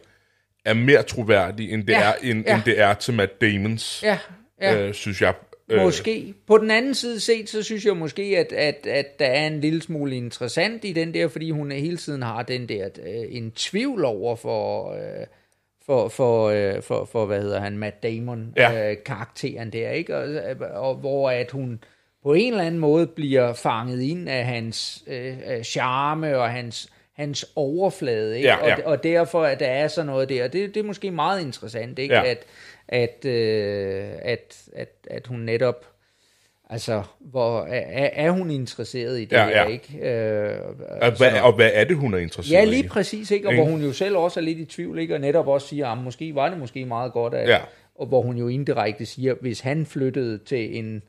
er mere troværdig, end det, ja, er, end, ja. end det er til Matt Damons, ja, ja. Øh, synes jeg. Øh. Måske. På den anden side set, så synes jeg måske, at, at, at der er en lille smule interessant i den der, fordi hun hele tiden har den der øh, en tvivl over for... Øh, for, for, øh, for, for, hvad hedder han, Matt Damon, ja. øh, karakteren der, ikke? Og, og hvor at hun på en eller anden måde bliver fanget ind af hans øh, charme og hans hans overflade, ikke? Ja, ja. Og, og derfor at der er sådan noget der. Det, det er måske meget interessant, ikke? Ja. At, at, øh, at, at, at hun netop Altså, hvor er, er hun interesseret i det ja, ja. ikke? Øh, og, hvad, og hvad er det, hun er interesseret i? Ja, lige præcis, ikke? Og hvor hun jo selv også er lidt i tvivl, ikke? Og netop også siger, at måske var det måske meget godt, at, ja. og hvor hun jo indirekte siger, hvis han flyttede til en,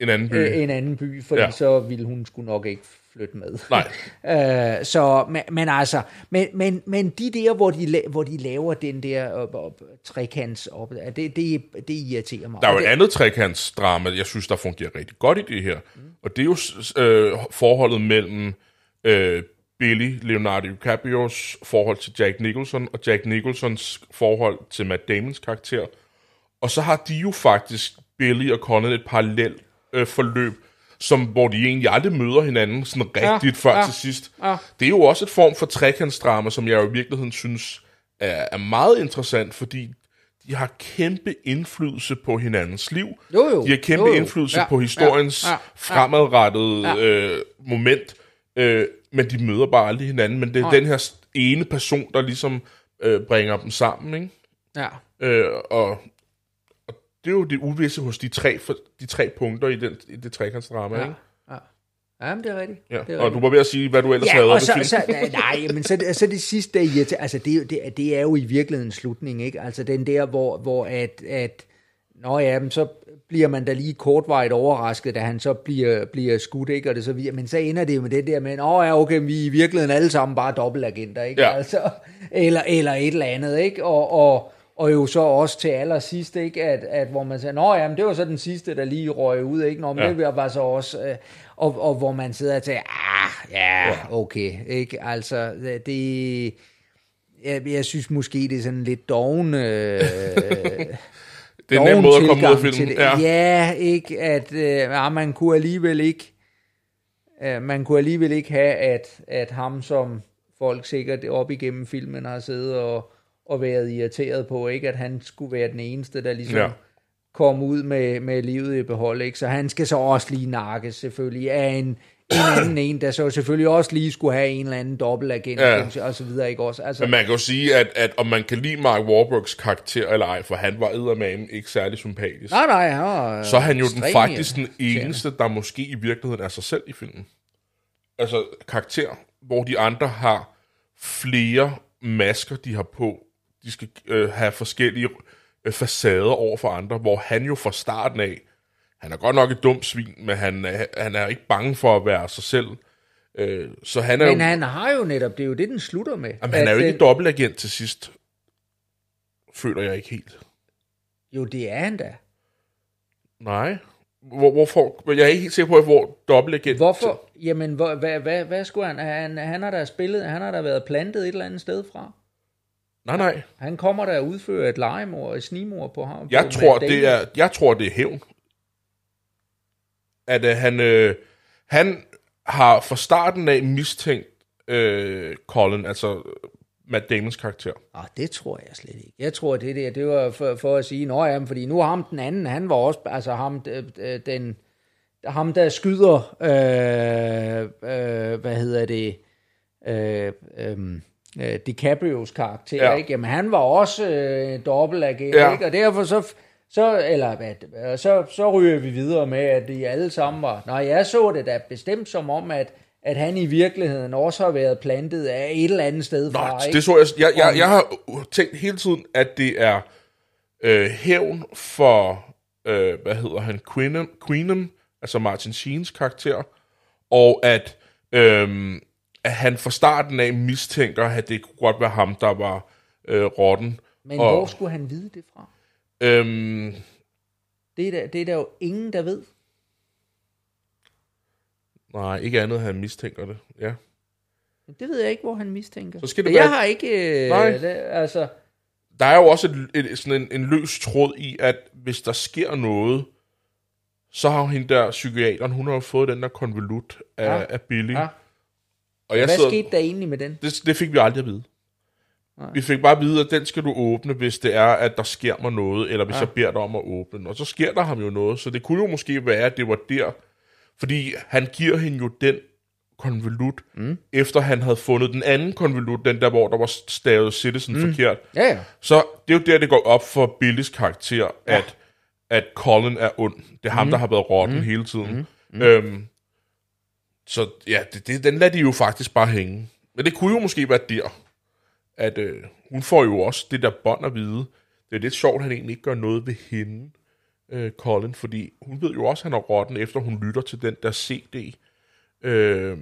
en anden by, øh, en anden by fordi ja. så ville hun sgu nok ikke flytte med. Nej. *laughs* øh, så, men, men altså, men, men, men de der, hvor de, hvor de laver den der op, op, trekants op, det, det, det irriterer mig. Der er jo et andet trekantsdrama, jeg synes, der fungerer rigtig godt i det her. Mm. Og det er jo øh, forholdet mellem øh, Billy, Leonardo DiCaprios forhold til Jack Nicholson, og Jack Nicholsons forhold til Matt Damons karakter. Og så har de jo faktisk, Billy og Conan, et parallelt øh, forløb, som, hvor de egentlig aldrig møder hinanden sådan rigtigt ja, før ja, til sidst. Ja. Det er jo også et form for trekantsdrama, som jeg jo i virkeligheden synes er, er meget interessant, fordi de har kæmpe indflydelse på hinandens liv. Jo, jo. De har kæmpe jo, jo. indflydelse ja, på historiens ja, ja, fremadrettede ja. Øh, moment, øh, men de møder bare aldrig hinanden. Men det er ja. den her ene person, der ligesom øh, bringer dem sammen, ikke? Ja. Øh, og det er jo det uvisse hos de tre, for, de tre punkter i, den, i det trekantsdrama, ja. ikke? Ja, men det er rigtigt. Ja. Det er og rigtigt. du var ved at sige, hvad du ellers ja, havde og så, så, nej, men så, så det sidste, der, altså det, det, det er jo i virkeligheden slutning, ikke? Altså den der, hvor, hvor at, at Nå ja, men så bliver man da lige kortvarigt overrasket, da han så bliver, bliver skudt, ikke? Og det så videre. Men så ender det jo med det der med, åh ja, okay, vi er i virkeligheden alle sammen bare dobbeltagenter, ikke? Ja. Altså, eller, eller et eller andet, ikke? Og, og, og jo så også til allersidst, ikke? At, at hvor man siger, nå ja, men det var så den sidste, der lige røg ud, ikke? Nå, men ja. det var så også... Øh, og, og hvor man sidder og tænker, ah, ja, okay, ikke? Altså, det... jeg, jeg synes måske, det er sådan lidt doven... Øh, *laughs* Det er en nem måde at komme ud af filmen. Ja. ja, ikke at øh, ja, man kunne alligevel ikke øh, man kunne alligevel ikke have, at, at ham som folk sikkert op igennem filmen har siddet og, og været irriteret på, ikke at han skulle være den eneste, der ligesom Ja. kom ud med, med livet i behold, ikke? så han skal så også lige nakkes selvfølgelig af en, en anden en, der så selvfølgelig også lige skulle have en eller anden dobbeltagent Ja. og så videre, ikke også? Altså, Men man kan jo sige, at, at om man kan lide Mark Wahlbergs karakter eller ej, for han var eddermame ikke særlig sympatisk, nej, nej, han var, så er han jo den faktisk den eneste, der måske i virkeligheden er sig selv i filmen. Altså karakter, hvor de andre har flere masker, de har på. De skal øh, have forskellige øh, facader over for andre, hvor han jo fra starten af, han er godt nok et dumt svin, men han, er- han er ikke bange for at være sig selv. Øh, så han er Men jo, han har jo netop, det er jo det, den slutter med. jamen, han er jo ikke den- dobbeltagent til sidst. Føler jeg ikke helt. Jo, det er han da. Nej. Hvor, hvorfor? Jeg er ikke helt sikker på, hvor dobbeltagent... Hvorfor? Jamen, hvor, hvad, hvad, hvad skulle han? han? Han har da spillet, han har da været plantet et eller andet sted fra. Nej, nej. Han kommer der og udfører et legemord, et snimord på ham. Jeg på tror, det er, jeg tror, det er hævn. At øh, han, øh, han har fra starten af mistænkt øh, Colin, altså øh, Matt Damons karakter. Ah, det tror jeg slet ikke. Jeg tror, det der, det var for, for at sige, nå ja, fordi nu ham den anden, han var også, altså ham, øh, den, ham der skyder, øh, øh, hvad hedder det, øh, øh, øh, DiCaprios karakter, Ja. ikke? Jamen han var også øh, dobbeltagent, Ja. ikke? Og derfor så, så, eller hvad, så, så ryger vi videre med, at de alle sammen var, nej, jeg så det da bestemt som om, at, at han i virkeligheden også har været plantet af et eller andet sted Nå, fra, ikke? det så jeg, jeg, jeg, jeg har tænkt hele tiden, at det er øh, hævn for, øh, hvad hedder han, Queenum, Queenum, altså Martin Sheens karakter, og at, øh, at han fra starten af mistænker, at det kunne godt være ham, der var øh, rotten. Men Og- hvor skulle han vide det fra? Øhm, Det er, der, det er der jo ingen, der ved. nej, ikke andet, han mistænker det. Ja. Det ved jeg ikke, hvor han mistænker. Så skal det jeg være- har ikke... øh, Nej. Det, altså, Der er jo også et, et, sådan en, en løs tråd i, at hvis der sker noget, så har hende der psykiateren, hun har jo fået den der konvolut af. Ja. af Billy. Ja. Og jeg hvad sidder, skete der egentlig med den? det, det fik vi aldrig at vide. Nej. Vi fik bare at vide, at den skal du åbne, hvis det er, at der sker mig noget, eller hvis ja. Jeg beder dig om at åbne den. Og så sker der ham jo noget, så det kunne jo måske være, at det var der. Fordi han giver hende jo den konvolut, mm. efter han havde fundet den anden konvolut, den der, hvor der var stavet Citizen mm. forkert. Ja, ja. Så det er jo der, det går op for Billys karakter, ja. at, at Colin er ond. Det er ham, mm. der har været rotten mm. hele tiden. Mm. Øhm, så ja, det, det, den lader de jo faktisk bare hænge. Men det kunne jo måske være der, at øh, hun får jo også det der bånd at vide. Det er lidt sjovt, at han egentlig ikke gør noget ved hende, øh, Colin, fordi hun ved jo også, at han er rotten, efter hun lytter til den der CD, øh,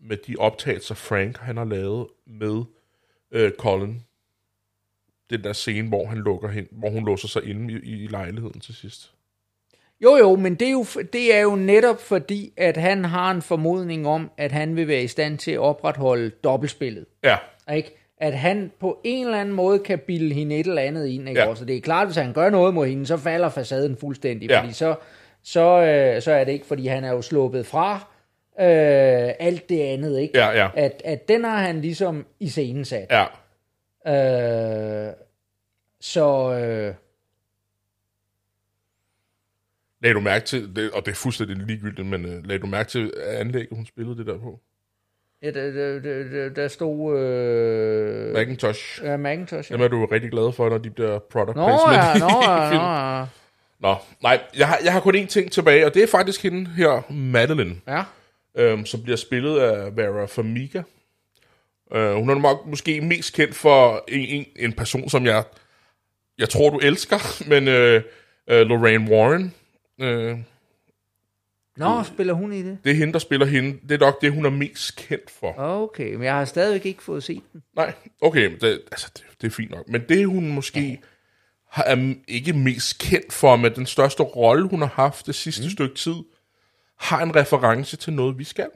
med de optagelser, Frank han har lavet med øh, Colin den der scene, hvor han lukker hen, hvor hun låser sig inde i, i lejligheden til sidst. Jo, jo, men det er jo, det er jo netop fordi, at han har en formodning om, at han vil være i stand til at opretholde dobbeltspillet. Ja, Ikke? At han på en eller anden måde kan bilde hende et eller andet ind. Ikke? Ja. Så det er klart, hvis han gør noget mod hende, så falder facaden fuldstændig. Ja. Fordi så, så, øh, så er det ikke, fordi han er jo sluppet fra øh, alt det andet. Ikke? ja, ja, At, at den har han ligesom i scenen sat. ja. Øh, så øh, Lagde du mærke til, det, og det er fuldstændig ligegyldigt, men uh, lagde du mærke til anlægget, hun spillede det der på? ja, der, der, der, der stod øh, Macintosh. ja, Macintosh. Ja. Dem er du rigtig glad for, når de bliver product Nå placement ja, *laughs* nå ja, film. nå ja. Nå, nej, jeg har, jeg har kun én ting tilbage, og det er faktisk hende her, Madeline, Ja, øhm, som bliver spillet af Vera Farmiga. Øh, hun er nok måske mest kendt for en, en, en person, som jeg, jeg tror, du elsker, *laughs* men øh, øh, Lorraine Warren. Øh, Nå, spiller hun i det? det er hende, der spiller hende. Det er nok det, hun er mest kendt for. Okay, men jeg har stadigvæk ikke fået set den. Nej, okay, men det, altså, det, det er fint nok. Men det, hun måske har, er ikke mest kendt for, med den største rolle, hun har haft det sidste mm. stykke tid, har en reference til noget, vi skal.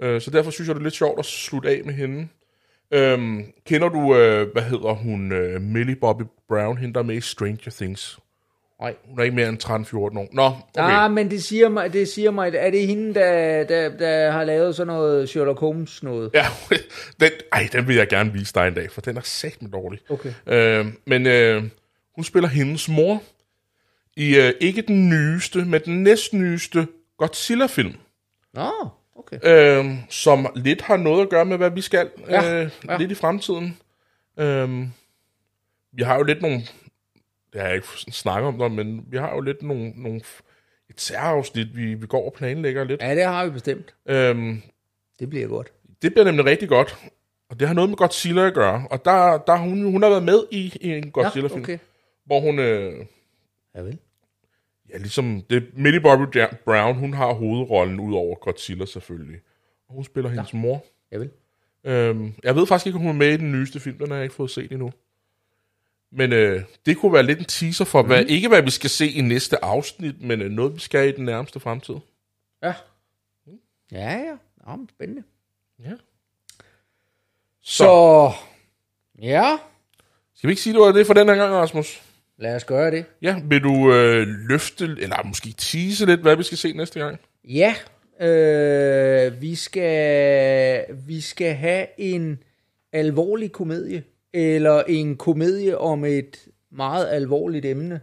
Øh, så derfor synes jeg, det er lidt sjovt at slutte af med hende. Øhm, kender du, øh, hvad hedder hun, øh, Millie Bobby Brown, hende der er med i Stranger Things? Nej. Hun er ikke mere end 13-14 år. Nå, okay. Ah, men det siger mig, det siger mig, er det hende, der, der, der har lavet sådan noget Sherlock Holmes noget? Ja, *laughs* den, ej, den vil jeg gerne vise dig en dag, for den er sagt med dårlig. Okay. Øh, men øh, hun spiller hendes mor i øh, ikke den nyeste, men den næstnyeste Godzilla-film, Nå, okay. øh, som lidt har noget at gøre med, hvad vi skal Ja, øh, ja. lidt i fremtiden. Øh, vi har jo lidt nogle, det har jeg ikke snakket om det, men vi har jo lidt nogle, nogle et særafsnit, vi, vi går og planlægger lidt. Ja, det har vi bestemt. Øh, Det bliver godt. det bliver nemlig rigtig godt, og det har noget med Godzilla at gøre. Og der, der hun, hun har været med i, i en Godzilla-film, Ja, okay. hvor hun... Øh, Ja, vel. Ja, ligesom det, Millie Bobby Ja- Brown, hun har hovedrollen ud over Godzilla selvfølgelig. Og hun spiller hendes mor. Ja, vel. Øhm, jeg ved faktisk ikke, om hun er med i den nyeste film, den har jeg ikke fået set endnu. Men øh, det kunne være lidt en teaser for, hvad, ikke hvad vi skal se i næste afsnit, men øh, noget, vi skal i den nærmeste fremtid. Ja. Ja, ja. Nå, men spændende. Ja. Så, Så, ja, skal vi ikke sige, det var det for den her gang, Rasmus? lad os gøre det. Ja, vil du øh, løfte, eller måske tease lidt, hvad vi skal se næste gang? Ja, øh, vi, skal, vi skal have en alvorlig komedie, eller en komedie om et meget alvorligt emne,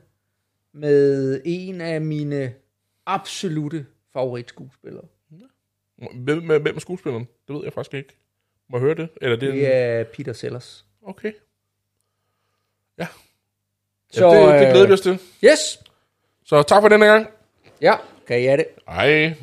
med en af mine absolute favoritskuespillere. Hvem, hvem er skuespilleren? Det ved jeg faktisk ikke. Må jeg høre det? Eller det, Det er Peter Sellers. Okay. Ja. Så, ja det, det øh, glæder vi os til. Yes! Så tak for denne gang. Ja, kan I have det? Hej.